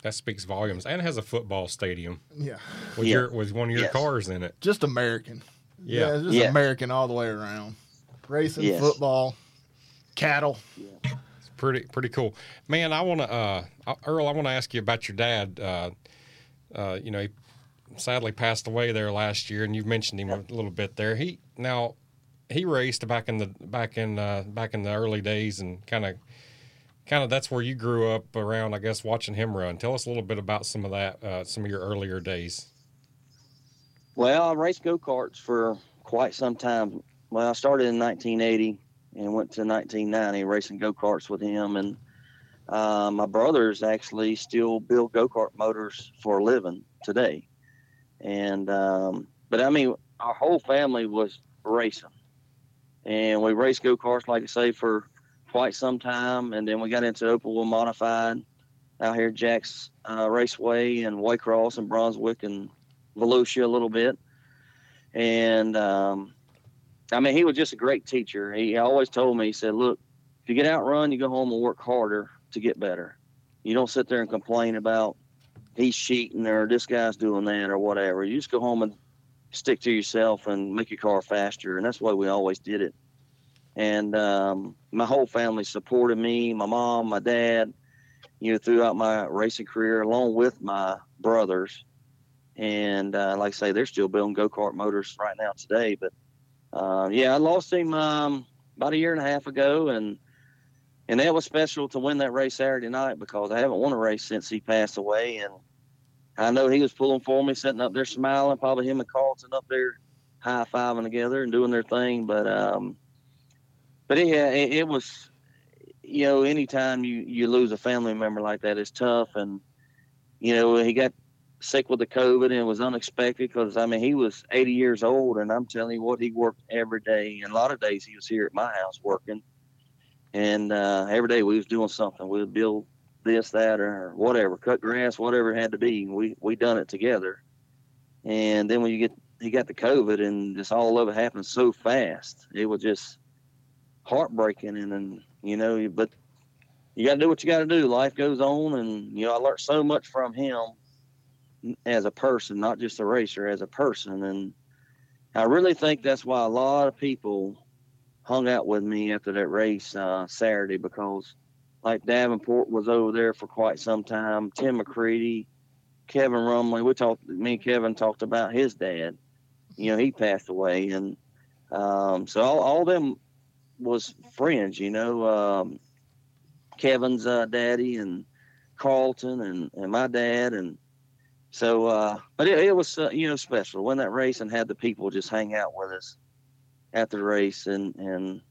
That speaks volumes, and has a football stadium. Yeah, with Yeah. your with one of your Yes. cars in it. just American. Yeah. it's just Yeah. American all the way around. Racing, Yes. football, cattle. It's pretty pretty cool, man. I want to uh, Earl. I want to ask you about your dad. Uh, uh, you know, he sadly passed away there last year, and you've mentioned him a little bit there. He now he raced back in the back in uh, back in the early days, and kind of kind of that's where you grew up around. I guess watching him run. Tell us a little bit about some of that, uh, some of your earlier days. Well, I raced go karts for quite some time. Well, I started in 1980 and went to 1990 racing go karts with him. And uh, my brothers actually still build go kart motors for a living today. And, um, but I mean, our whole family was racing. And we raced go karts, like I say, for quite some time. And then we got into wheel modified out here Jack's uh, Raceway and Waycross and Brunswick and Volusia a little bit. And um, I mean, he was just a great teacher. He always told me, he said, Look, if you get out run, you go home and work harder to get better. You don't sit there and complain about he's cheating or this guy's doing that or whatever. You just go home and stick to yourself and make your car faster. And that's why we always did it. And um, my whole family supported me, my mom, my dad, you know, throughout my racing career, along with my brothers and uh, like I say, they're still building go kart motors right now today. But uh, yeah, I lost him um, about a year and a half ago, and and that was special to win that race Saturday night because I haven't won a race since he passed away, and I know he was pulling for me, sitting up there smiling, probably him and Carlton up there high fiving together and doing their thing. But um, but yeah, it, it was you know, anytime you you lose a family member like that, it's tough, and you know, he got sick with the COVID and it was unexpected because I mean he was 80 years old and I'm telling you what he worked every day. And a lot of days he was here at my house working. And uh, every day we was doing something. We would build this that or whatever cut grass whatever it had to be. We we done it together. And then when you get he got the COVID and just all of it happened so fast it was just heartbreaking. And then you know but you got to do what you got to do. Life goes on and you know I learned so much from him as a person, not just a racer, as a person. And I really think that's why a lot of people hung out with me after that race uh, Saturday because, like Davenport was over there for quite some time. Tim McCreadie, Kevin Rumley, we talked. Me and Kevin talked about his dad. You know, he passed away, and um, so all, all them was friends. You know, um, Kevin's uh, daddy and Carlton and, and my dad and so, uh, but it, it was, uh, you know, special when that race and had the people just hang out with us at the race, and and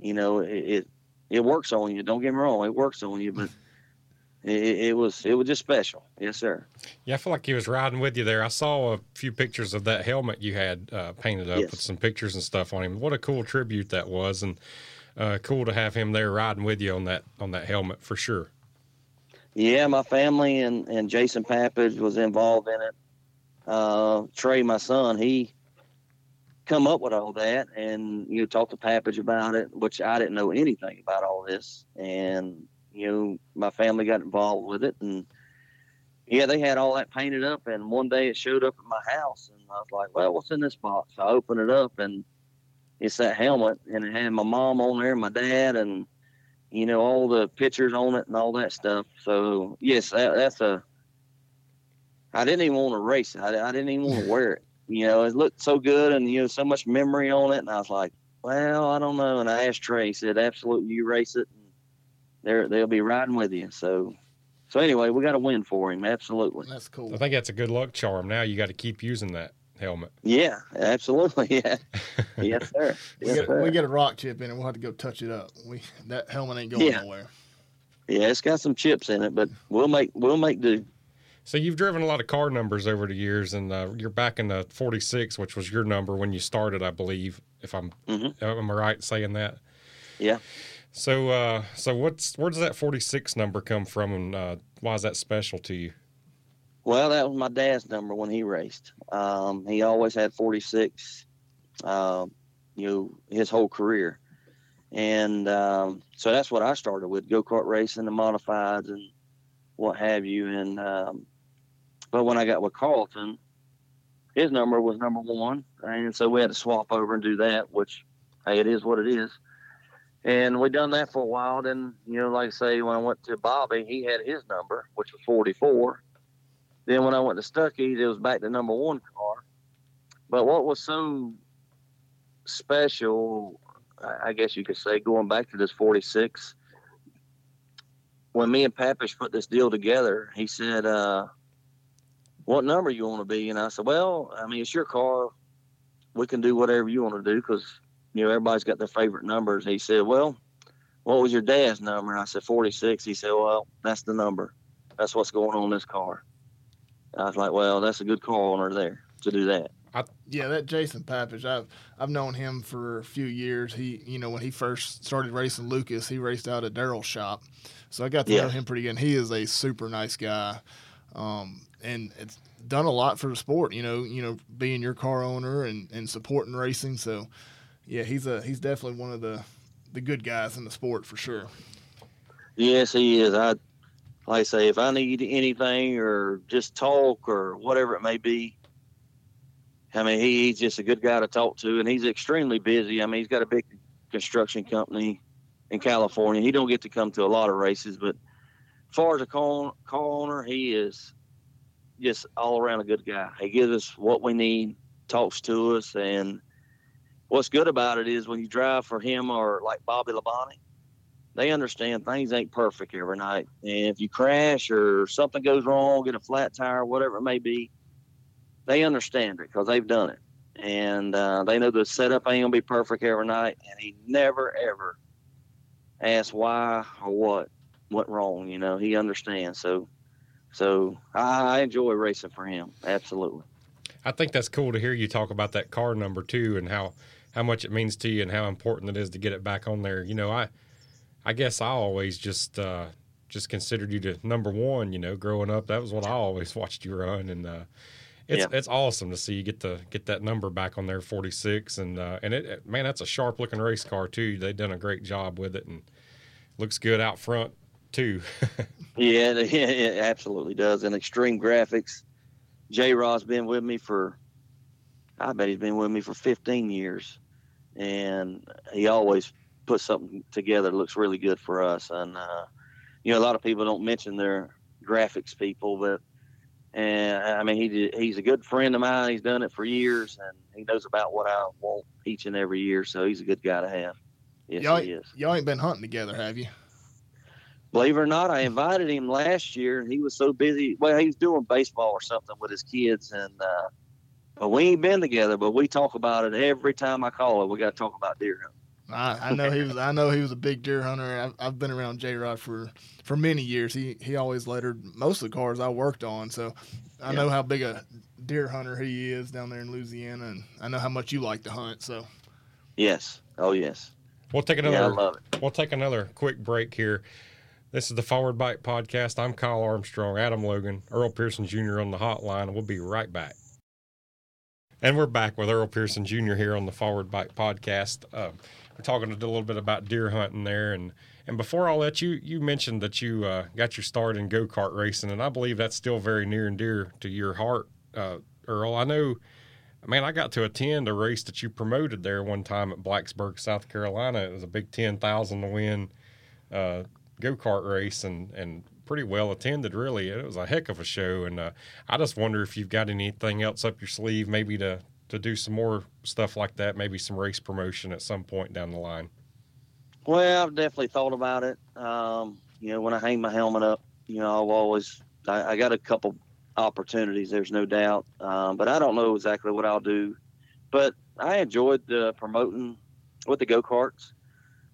you know, it it, it works on you. Don't get me wrong, it works on you, but it, it was it was just special. Yes, sir. Yeah, I feel like he was riding with you there. I saw a few pictures of that helmet you had uh, painted up Yes. with some pictures and stuff on him. What a cool tribute that was, and uh, cool to have him there riding with you on that on that helmet for sure. Yeah, my family and and Jason Papich was involved in it. Uh, Trey, my son, he come up with all that, and you know, talked to Papich about it, which I didn't know anything about all this, and you know, my family got involved with it, and yeah, they had all that painted up, and one day it showed up at my house, and I was like, well, what's in this box? I opened it up, and it's that helmet, and it had my mom on there, my dad, and you know all the pictures on it and all that stuff. So yes, that, that's a. I didn't even want to race it. I, I didn't even want to wear it. You know, it looked so good and you know so much memory on it, and I was like, well, I don't know. And I asked Trey. He said, absolutely, you race it. And they're they'll be riding with you. So so anyway, we got a win for him. Absolutely. That's cool. I think that's a good luck charm. Now you got to keep using that helmet. Yeah, absolutely. Yeah. yes, sir. We Yes, get, sir. we get a rock chip in it. We'll have to go touch it up. We that helmet ain't going Yeah. nowhere. Yeah, it's got some chips in it, but we'll make we'll make do. So you've driven a lot of car numbers over the years, and uh, you're back in the 46, which was your number when you started, I believe. If I'm, Mhm. am I right saying that? Yeah. So, uh, so what's where does that 46 number come from, and uh, why is that special to you? Well, that was my dad's number when he raced. Um, he always had 46, um, you know, his whole career. And um, so that's what I started with go kart racing, the modifieds, and what have you. And um, but when I got with Carlton, his number was number one, and so we had to swap over and do that. Which, hey, it is what it is. And we done that for a while. Then, you know, like I say, when I went to Bobby, he had his number, which was 44. Then when I went to Stuckey's, it was back to number one car. But what was so special, I guess you could say, going back to this 46, when me and Papich put this deal together, he said, uh, what number you want to be? And I said, well, I mean, it's your car. We can do whatever you want to do because, you know, everybody's got their favorite numbers. He said, well, what was your dad's number? And I said, 46. He said, well, that's the number. That's what's going on in this car. I was like, well, that's a good car owner there to do that. Yeah, that Jason Papich, I've I've known him for a few years. He, you know, when he first started racing Lucas, he raced out at Daryl's shop, so I got to Yeah. know him pretty good. And he is a super nice guy, um, and it's done a lot for the sport. You know, you know, being your car owner and, and supporting racing. So, yeah, he's a he's definitely one of the the good guys in the sport for sure. Yes, he is. I like I say, if I need anything or just talk or whatever it may be, I mean, he, he's just a good guy to talk to, and he's extremely busy. I mean, he's got a big construction company in California. He don't get to come to a lot of races, but as far as a car, owner, he is just all around a good guy. He gives us what we need, talks to us, and what's good about it is when you drive for him or like Bobby Labonte, they understand things ain't perfect every night. And if you crash or something goes wrong, get a flat tire, whatever it may be, they understand it because they've done it. And uh, they know the setup ain't gonna be perfect every night. And he never ever asks why or what went wrong. You know, he understands. So, so I, I enjoy racing for him. Absolutely. I think that's cool to hear you talk about that car number too, and how how much it means to you, and how important it is to get it back on there. You know, I I guess I always just uh, just considered you to number one. You know, growing up, that was what I always watched you run, and uh, it's Yeah. it's awesome to see you get to get that number back on there, forty six, and uh, and it, man, that's a sharp looking race car too. They've done a great job with it, and looks good out front too. Yeah, it- yeah, it absolutely does. And Extreme Graphics, J Rod's been with me for, I bet he's been with me for 15 years. And he always puts something together that looks really good for us. And, uh, you know, a lot of people don't mention their graphics people, but, and I mean, he he's a good friend of mine. He's done it for years and he knows about what I want each and every year. So he's a good guy to have. Yes, y'all, he is. y'all ain't been hunting together, have you? Believe it or not, I invited him last year, and he was so busy. Well, he was doing baseball or something with his kids, and uh, but we ain't been together. But we talk about it every time I call him. We got to talk about deer hunting. I, I know he was. I know he was a big deer hunter. I've, I've been around J Rod for for many years. He he always lettered most of the cars I worked on, so I Yeah. know how big a deer hunter he is down there in Louisiana, and I know how much you like to hunt. So Yes. Oh yes. we'll take Yeah, I another love it. We'll take another quick break here. This is the Forward Bite Podcast. I'm Kyle Armstrong, Adam Logan, Earl Pearson Jr. on the hotline, and we'll be right back. And we're back with Earl Pearson Jr. here on the Forward Bite Podcast. Uh, we're talking a little bit about deer hunting there, and and before all that, you you mentioned that you uh, got your start in go kart racing, and I believe that's still very near and dear to your heart, uh, Earl. I know Man, I got to attend a race that you promoted there one time at Blacksburg, South Carolina. It was a big ten thousand to win uh, go kart race, and and pretty well attended. Really, it was a heck of a show. And uh, I just wonder if you've got anything else up your sleeve, maybe to to do some more stuff like that, maybe some race promotion at some point down the line. Well, I've definitely thought about it. Um, you know, when I hang my helmet up, you know, I've always I, I got a couple opportunities. There's no doubt, um, but I don't know exactly what I'll do. But I enjoyed the promoting with the go karts.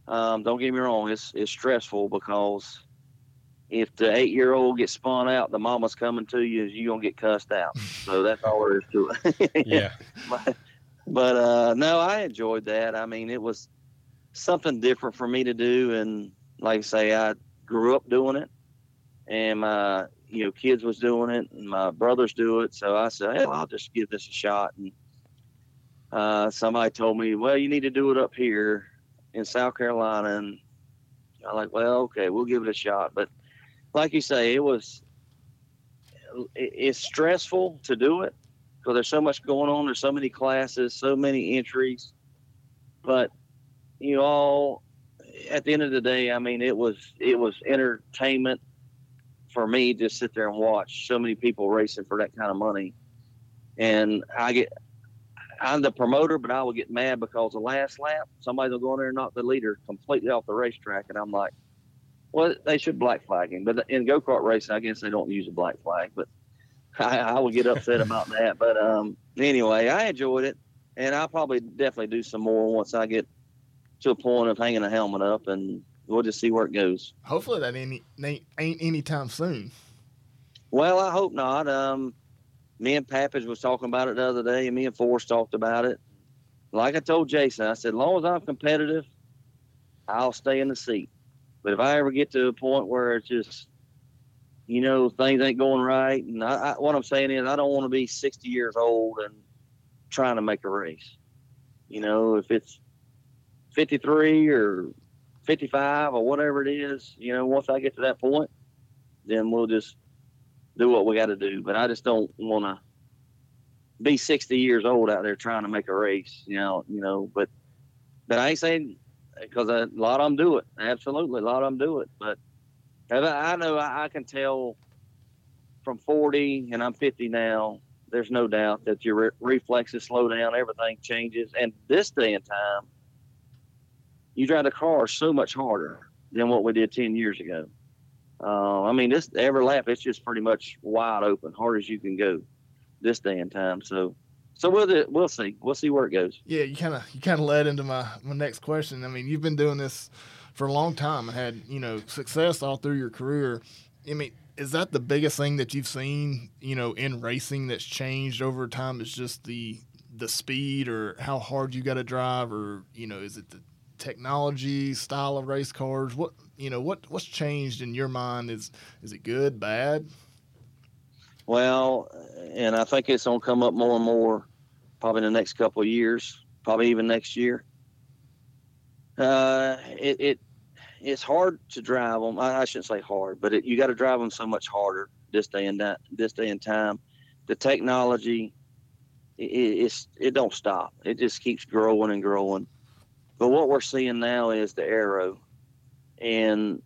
Um, don't get me wrong; it's it's stressful because if the eight year old gets spun out, the mama's coming to you, you gonna get cussed out. So that's all there is to it. Yeah. but but uh, no, I enjoyed that. I mean, it was something different for me to do, and like I say, I grew up doing it, and my you know kids was doing it, and my brothers do it. So I said, hey, I'll just give this a shot. And uh, somebody told me, well, you need to do it up here in South Carolina, and I'm like, well, okay, we'll give it a shot. But like you say, it was it- it's stressful to do it because there's so much going on. There's so many classes, so many entries. But you all, at the end of the day, I mean, it was it was entertainment for me to sit there and watch so many people racing for that kind of money. And I get, I'm the promoter, but I will get mad because the last lap, somebody will go in there and knock the leader completely off the racetrack, and I'm like, well, they should black flag him. But in go kart racing, I guess they don't use a black flag, but I, I would get upset about that. But um, anyway, I enjoyed it, and I'll probably definitely do some more once I get to a point of hanging a helmet up, and we'll just see where it goes. Hopefully that ain't ain't, anytime soon. Well, I hope not. Um, me and Papich was talking about it the other day, and me and Forrest talked about it. Like I told Jason, I said, as long as I'm competitive, I'll stay in the seat. But if I ever get to a point where it's just, you know, things ain't going right, and I, I, what I'm saying is, I don't want to be 60 years old and trying to make a race. You know, if it's 53 or 55 or whatever it is, you know, once I get to that point, then we'll just do what we got to do. But I just don't want to be 60 years old out there trying to make a race, you know, you know, but, but I ain't saying because a lot of them do it. Absolutely. A lot of them do it. But I know I I can tell from 40 and I'm 50 now, there's no doubt that your re- reflexes slow down, everything changes. And this day and time, you drive the car so much harder than what we did 10 years ago. Uh, I mean, this every lap, it's just pretty much wide open, hard as you can go this day and time. So, so we'll we'll see. We'll see where it goes. Yeah, you kind of you kind of led into my my next question. I mean, you've been doing this for a long time and had you know success all through your career. I mean, is that the biggest thing that you've seen you know in racing that's changed over time? Is just the the speed or how hard you got to drive, or you know, is it the technology style of race cars? What you know, what what's changed in your mind? Is is it good, bad? Well, and I think it's going to come up more and more probably in the next couple of years, probably even next year. Uh, it, it it's hard to drive them. I, I shouldn't say hard, but it, you got to drive them so much harder this day and that this day and time. The technology, it, it's it don't stop. It just keeps growing and growing. But what we're seeing now is the aero, and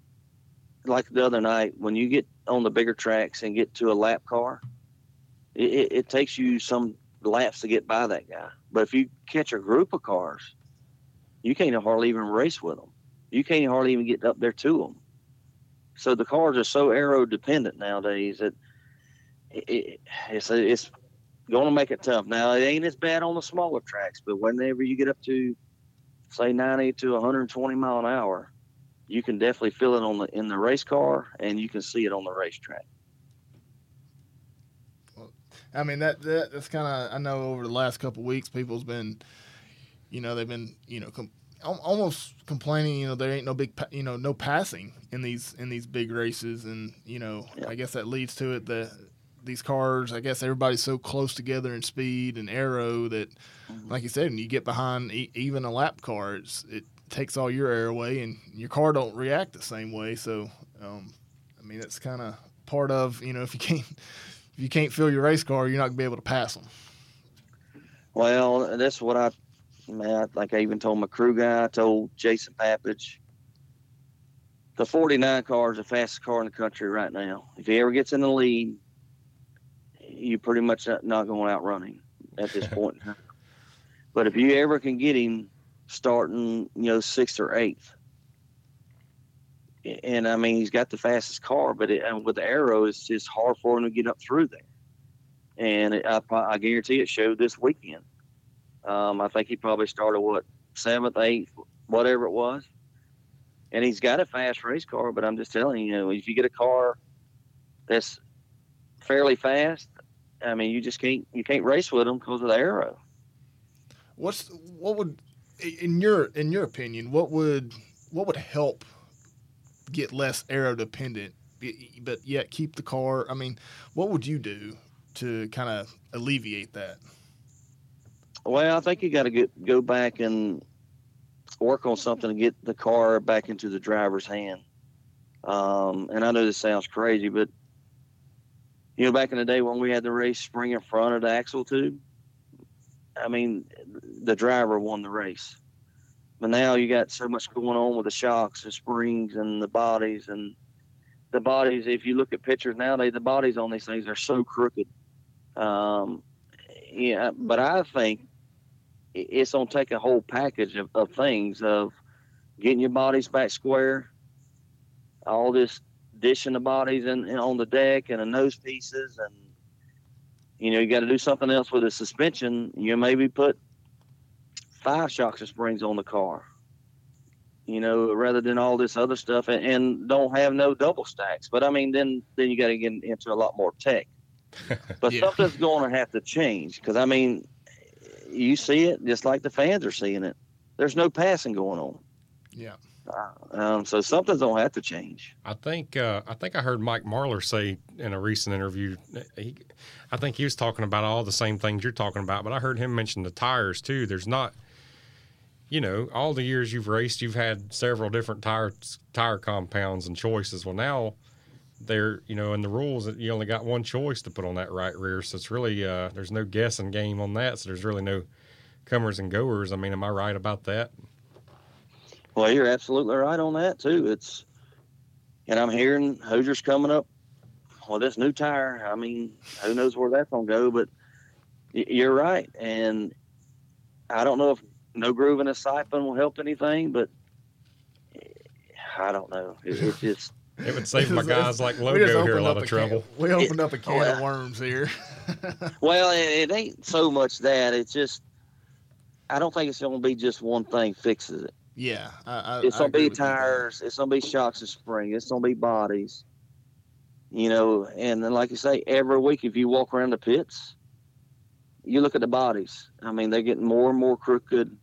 like the other night when you get on the bigger tracks and get to a lap car, it, it, it takes you some laps to get by that guy. But if you catch a group of cars, you can't hardly even race with them. You can't hardly even get up there to them. So the cars are so aero dependent nowadays that it, it, it's it's going to make it tough. Now it ain't as bad on the smaller tracks, but whenever you get up to say 90 to 120 mile an hour, you can definitely feel it on the in the race car, and you can see it on the racetrack. I mean that, that that's kind of I know over the last couple of weeks people's been, you know, they've been you know com- almost complaining you know there ain't no big pa- you know no passing in these in these big races. And you know Yeah. I guess that leads to it that these cars I guess everybody's so close together in speed and aero that like you said when you get behind e- even a lap car it's, it takes all your air away and your car don't react the same way. So um, I mean that's kind of part of you know if you can't if you can't fill your race car, you're not gonna be able to pass them. Well, that's what I, man, I think I even told my crew guy, I told Jason Papich, the 49 car is the fastest car in the country right now. If he ever gets in the lead, you pretty much not going to outrun him at this point. But if you ever can get him starting, you know, sixth or eighth, and I mean he's got the fastest car, but it, with the aero, it's just hard for him to get up through there. And it, I, I guarantee it showed this weekend. Um, I think he probably started what seventh, eighth, whatever it was. And he's got a fast race car, but I'm just telling you, if you get a car that's fairly fast, I mean, you just can't you can't race with them because of the aero. What's what would in your in your opinion what would what would help get less aero dependent, but yet keep the car? I mean, what would you do to kind of alleviate that? Well, I think you got to go back and work on something to get the car back into the driver's hand. Um, and I know this sounds crazy, but you know, back in the day when we had the race spring in front of the axle tube, I mean, the driver won the race. But now you got so much going on with the shocks and springs and the bodies and the bodies. If you look at pictures nowadays, the bodies on these things are so crooked. Um, yeah, but I think it's gonna take a whole package of, of things of getting your bodies back square, all this dishing the bodies in on the deck and the nose pieces, and you know you got to do something else with the suspension. You maybe put five shocks and springs on the car. You know, rather than all this other stuff, and, and don't have no double stacks. But I mean, then then you got to get into a lot more tech. But Yeah. something's going to have to change because I mean, you see it just like the fans are seeing it. There's no passing going on. Yeah. Um, so something's gonna have to change. I think uh, I think I heard Mike Marlar say in a recent interview. He, I think he was talking about all the same things you're talking about, but I heard him mention the tires too. There's not, you know, all the years you've raced, you've had several different tire tire compounds and choices. Well, now they're you know in the rules that you only got one choice to put on that right rear, so it's really uh, there's no guessing game on that. So there's really no comers and goers. I mean, am I right about that? Well, you're absolutely right on that too. It's, and I'm hearing Hoosier's coming up. Well, this new tire. I mean, who knows where that's gonna go? But you're right, and I don't know if no groove in a siphon will help anything, but I don't know. It, it's just It would save my guys like Logo here a lot of can- trouble. we opened up a can well- of worms here. well, it, it ain't so much that. It's just I don't think it's gonna be just one thing fixes it. yeah, I, I, It's gonna agree be with you tires. It's gonna be shocks and spring. It's gonna be bodies. You know, and then like you say, every week if you walk around the pits, you look at the bodies. I mean, they're getting more and more crooked,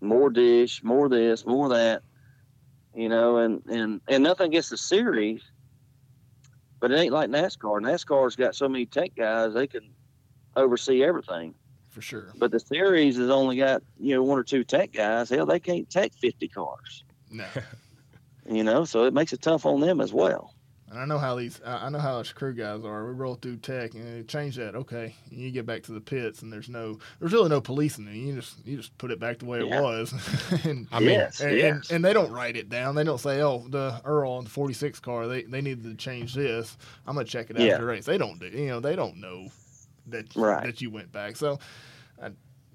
more dish, more this, more that. You know, and and and nothing against the series, but it ain't like NASCAR. NASCAR's got so many tech guys they can oversee everything. for sure. But the series has only got you know one or two tech guys. Hell, they can't tech fifty cars. No, You know, so it makes it tough on them as well. And I know how these. I I know how us crew guys are. We roll through tech and they change that. Okay, and you get back to the pits, and there's no, there's really no policing it. You just, you just put it back the way it was. and, I mean, yes, and, yes. and, and they don't write it down. They don't say, "Oh, the Earl in the 46 car, they they needed to change this. I'm gonna check it Yeah. after the race." They don't do. You know, they don't know that Right. that you went back. So, I,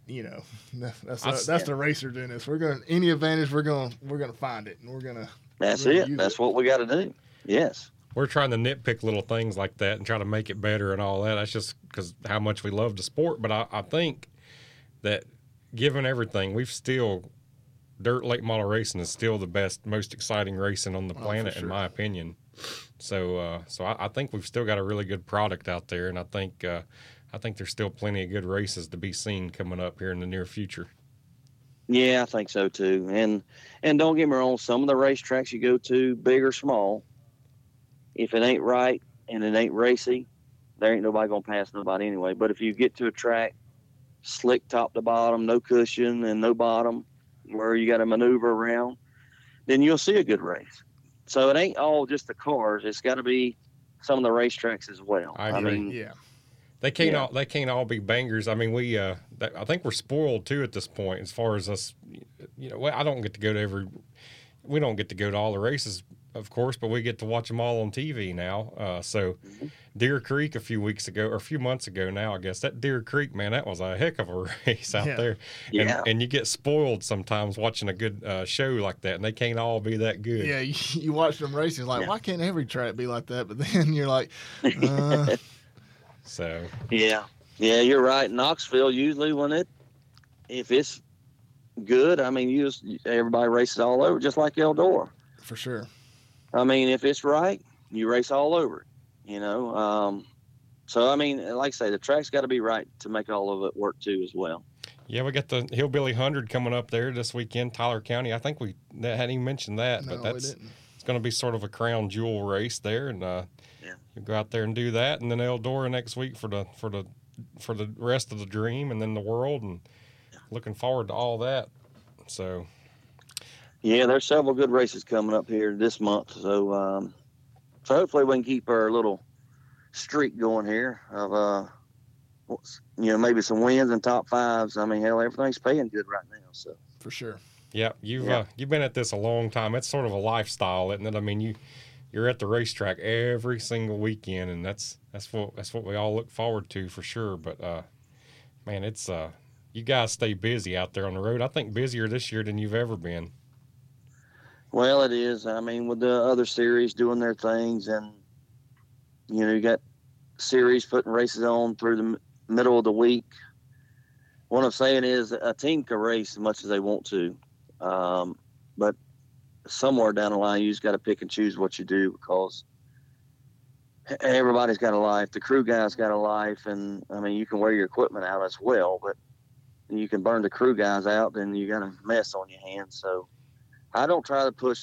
you know, that, that's I uh, s- that's the racer doing this. We're gonna any advantage we're gonna we're gonna find it, and we're gonna. That's Really it. That's it. what we got to do. Yes. We're trying to nitpick little things like that and try to make it better and all that. That's just because how much we love the sport. But I, I think that given everything, we've still dirt late model racing is still the best, most exciting racing on the for planet, sure. in my opinion. So, uh, so I, I think we've still got a really good product out there, and I think uh, I think there's still plenty of good races to be seen coming up here in the near future. Yeah, I think so too. And and don't get me wrong, some of the racetracks you go to, big or small, if it ain't right and it ain't racy, there ain't nobody gonna pass nobody anyway. But if you get to a track, slick top to bottom, no cushion and no bottom, where you got to maneuver around, then you'll see a good race. So it ain't all just the cars. It's got to be some of the racetracks as well. I agree. mean, Yeah, They can't Yeah. all they can't all be bangers. I mean, we uh, that, I think we're spoiled too at this point as far as us. You know, I don't get to go to every. We don't get to go to all the races of course, but we get to watch them all on TV now. Uh, so, Mm-hmm. Deer Creek a few weeks ago, or a few months ago now, I guess that Deer Creek, man, that was a heck of a race out Yeah. there. Yeah. And, and you get spoiled sometimes watching a good uh, show like that, and they can't all be that good. Yeah, you, you watch them races like, Yeah. why can't every track be like that? But then you're like, uh, So, Yeah, yeah, you're right. Knoxville usually when it, if it's good, I mean, you just everybody races all over, just like Eldora. for sure. I mean, if it's right, you race all over. it, You know, um, so I mean, like I say, the track's got to be right to make all of it work too, as well. yeah, we got the Hillbilly 100 coming up there this weekend, Tyler County. I think we that hadn't even mentioned that, No, but that's didn't. it's going to be sort of a crown jewel race there, and uh, Yeah. you go out there and do that, and then Eldora next week for the for the for the rest of the dream, and then the world, and looking forward to all that. So Yeah, there's several good races coming up here this month, so um, so hopefully we can keep our little streak going here of uh, what's- you know, maybe some wins and top fives. I mean, hell, everything's paying good right now, so. For sure. yeah, you've Yeah. Uh, you've been at this a long time. It's sort of a lifestyle, isn't it? I mean, you you're at the racetrack every single weekend, and that's that's what that's what we all look forward to for sure. But uh, man, it's uh, you guys stay busy out there on the road. I think busier this year than you've ever been. Well, it is. I mean, with the other series doing their things, and you know, you got series putting races on through the middle of the week. What I'm saying is, a team can race as much as they want to, um, but somewhere down the line, you just got to pick and choose what you do because everybody's got a life. The crew guys got a life, and I mean, you can wear your equipment out as well, but you can burn the crew guys out, then you got a mess on your hands. So. I don't try to push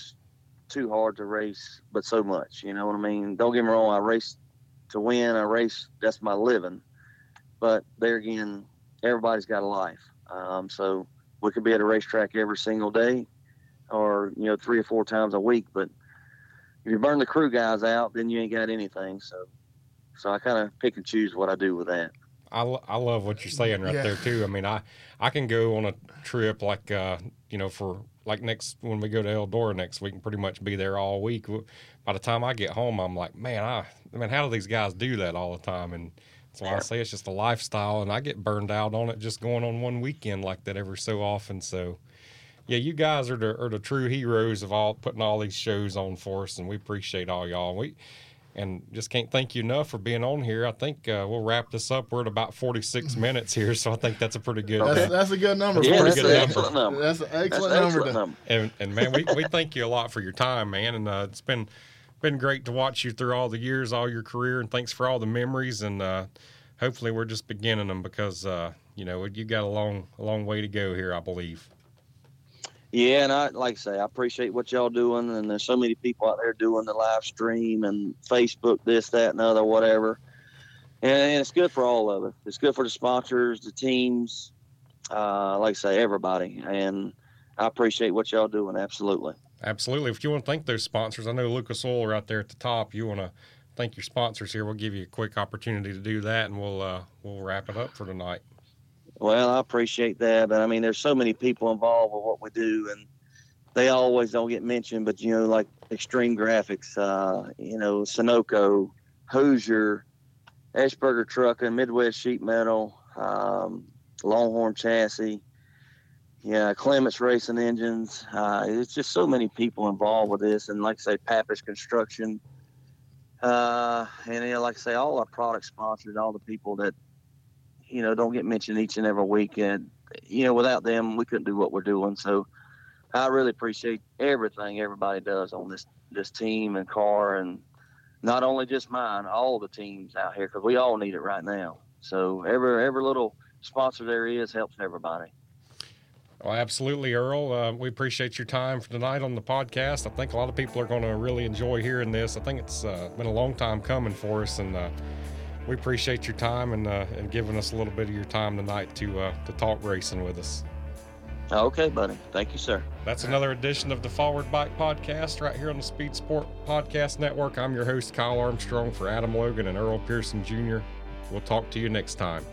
too hard to race, but so much. You know what I mean? Don't get me wrong. I race to win. I race. That's my living. But there again, everybody's got a life. Um, so we could be at a racetrack every single day, or you know, three or four times a week. But if you burn the crew guys out, then you ain't got anything. So, so I kind of pick and choose what I do with that. I, I love what you're saying right Yeah. there too. I mean, I I can go on a trip like uh, you know for like next when we go to Eldora next week and pretty much be there all week. By the time I get home, I'm like, man, I, I mean, how do these guys do that all the time? And so why I say it's just a lifestyle, and I get burned out on it just going on one weekend like that every so often. So. Yeah, you guys are the, are the true heroes of all putting all these shows on for us, and we appreciate all y'all. We and just can't thank you enough for being on here. I think uh, we'll wrap this up. We're at about 46 minutes here, so I think that's a pretty good. That's, uh, that's a good number. Yeah, for that's us. an excellent number. That's an That's excellent an number. excellent to- number. and, and man, we, we thank you a lot for your time, man. And uh, it's been been great to watch you through all the years, all your career, and thanks for all the memories. And uh, hopefully, we're just beginning them because uh, you know you got a long a long way to go here, I believe. Yeah, and I like I say, I appreciate what y'all doing, and there's so many people out there doing the live stream and Facebook, this, that, and other, whatever. And, and it's good for all of it. It's good for the sponsors, the teams, uh, like I say, everybody. And I appreciate what y'all doing. Absolutely. Absolutely. If you want to thank those sponsors, I know Lucas Oil right there at the top. You want to thank your sponsors here. We'll give you a quick opportunity to do that, and we'll uh, we'll wrap it up for tonight. Well, I appreciate that, but I mean, there's so many people involved with what we do, and they always don't get mentioned. But you know, like Extreme Graphics, uh, you know, Sunoco, Hoosier, Ashburger Trucking, Midwest Sheet Metal, um, Longhorn Chassis, yeah, Clements Racing Engines. Uh, it's just so many people involved with this, and like I say, Pappas Construction. Uh, and you know, like I say, all our product sponsors, all the people that you know, don't get mentioned each and every weekend. You know, without them, we couldn't do what we're doing. So I really appreciate everything everybody does on this this team and car, and not only just mine, all the teams out here, because we all need it right now. So every every little sponsor there is helps everybody. Well, absolutely, Earl. Uh, we appreciate your time for tonight on the podcast. I think a lot of people are going to really enjoy hearing this. I think it's uh, been a long time coming for us, and uh, we appreciate your time and uh, and giving us a little bit of your time tonight to uh, to talk racing with us. Okay, buddy. Thank you, sir. That's another edition of the Forward Bite Podcast right here on the Speed Sport Podcast Network. I'm your host, Kyle Armstrong, for Adam Logan and Earl Pearson Jr. We'll talk to you next time.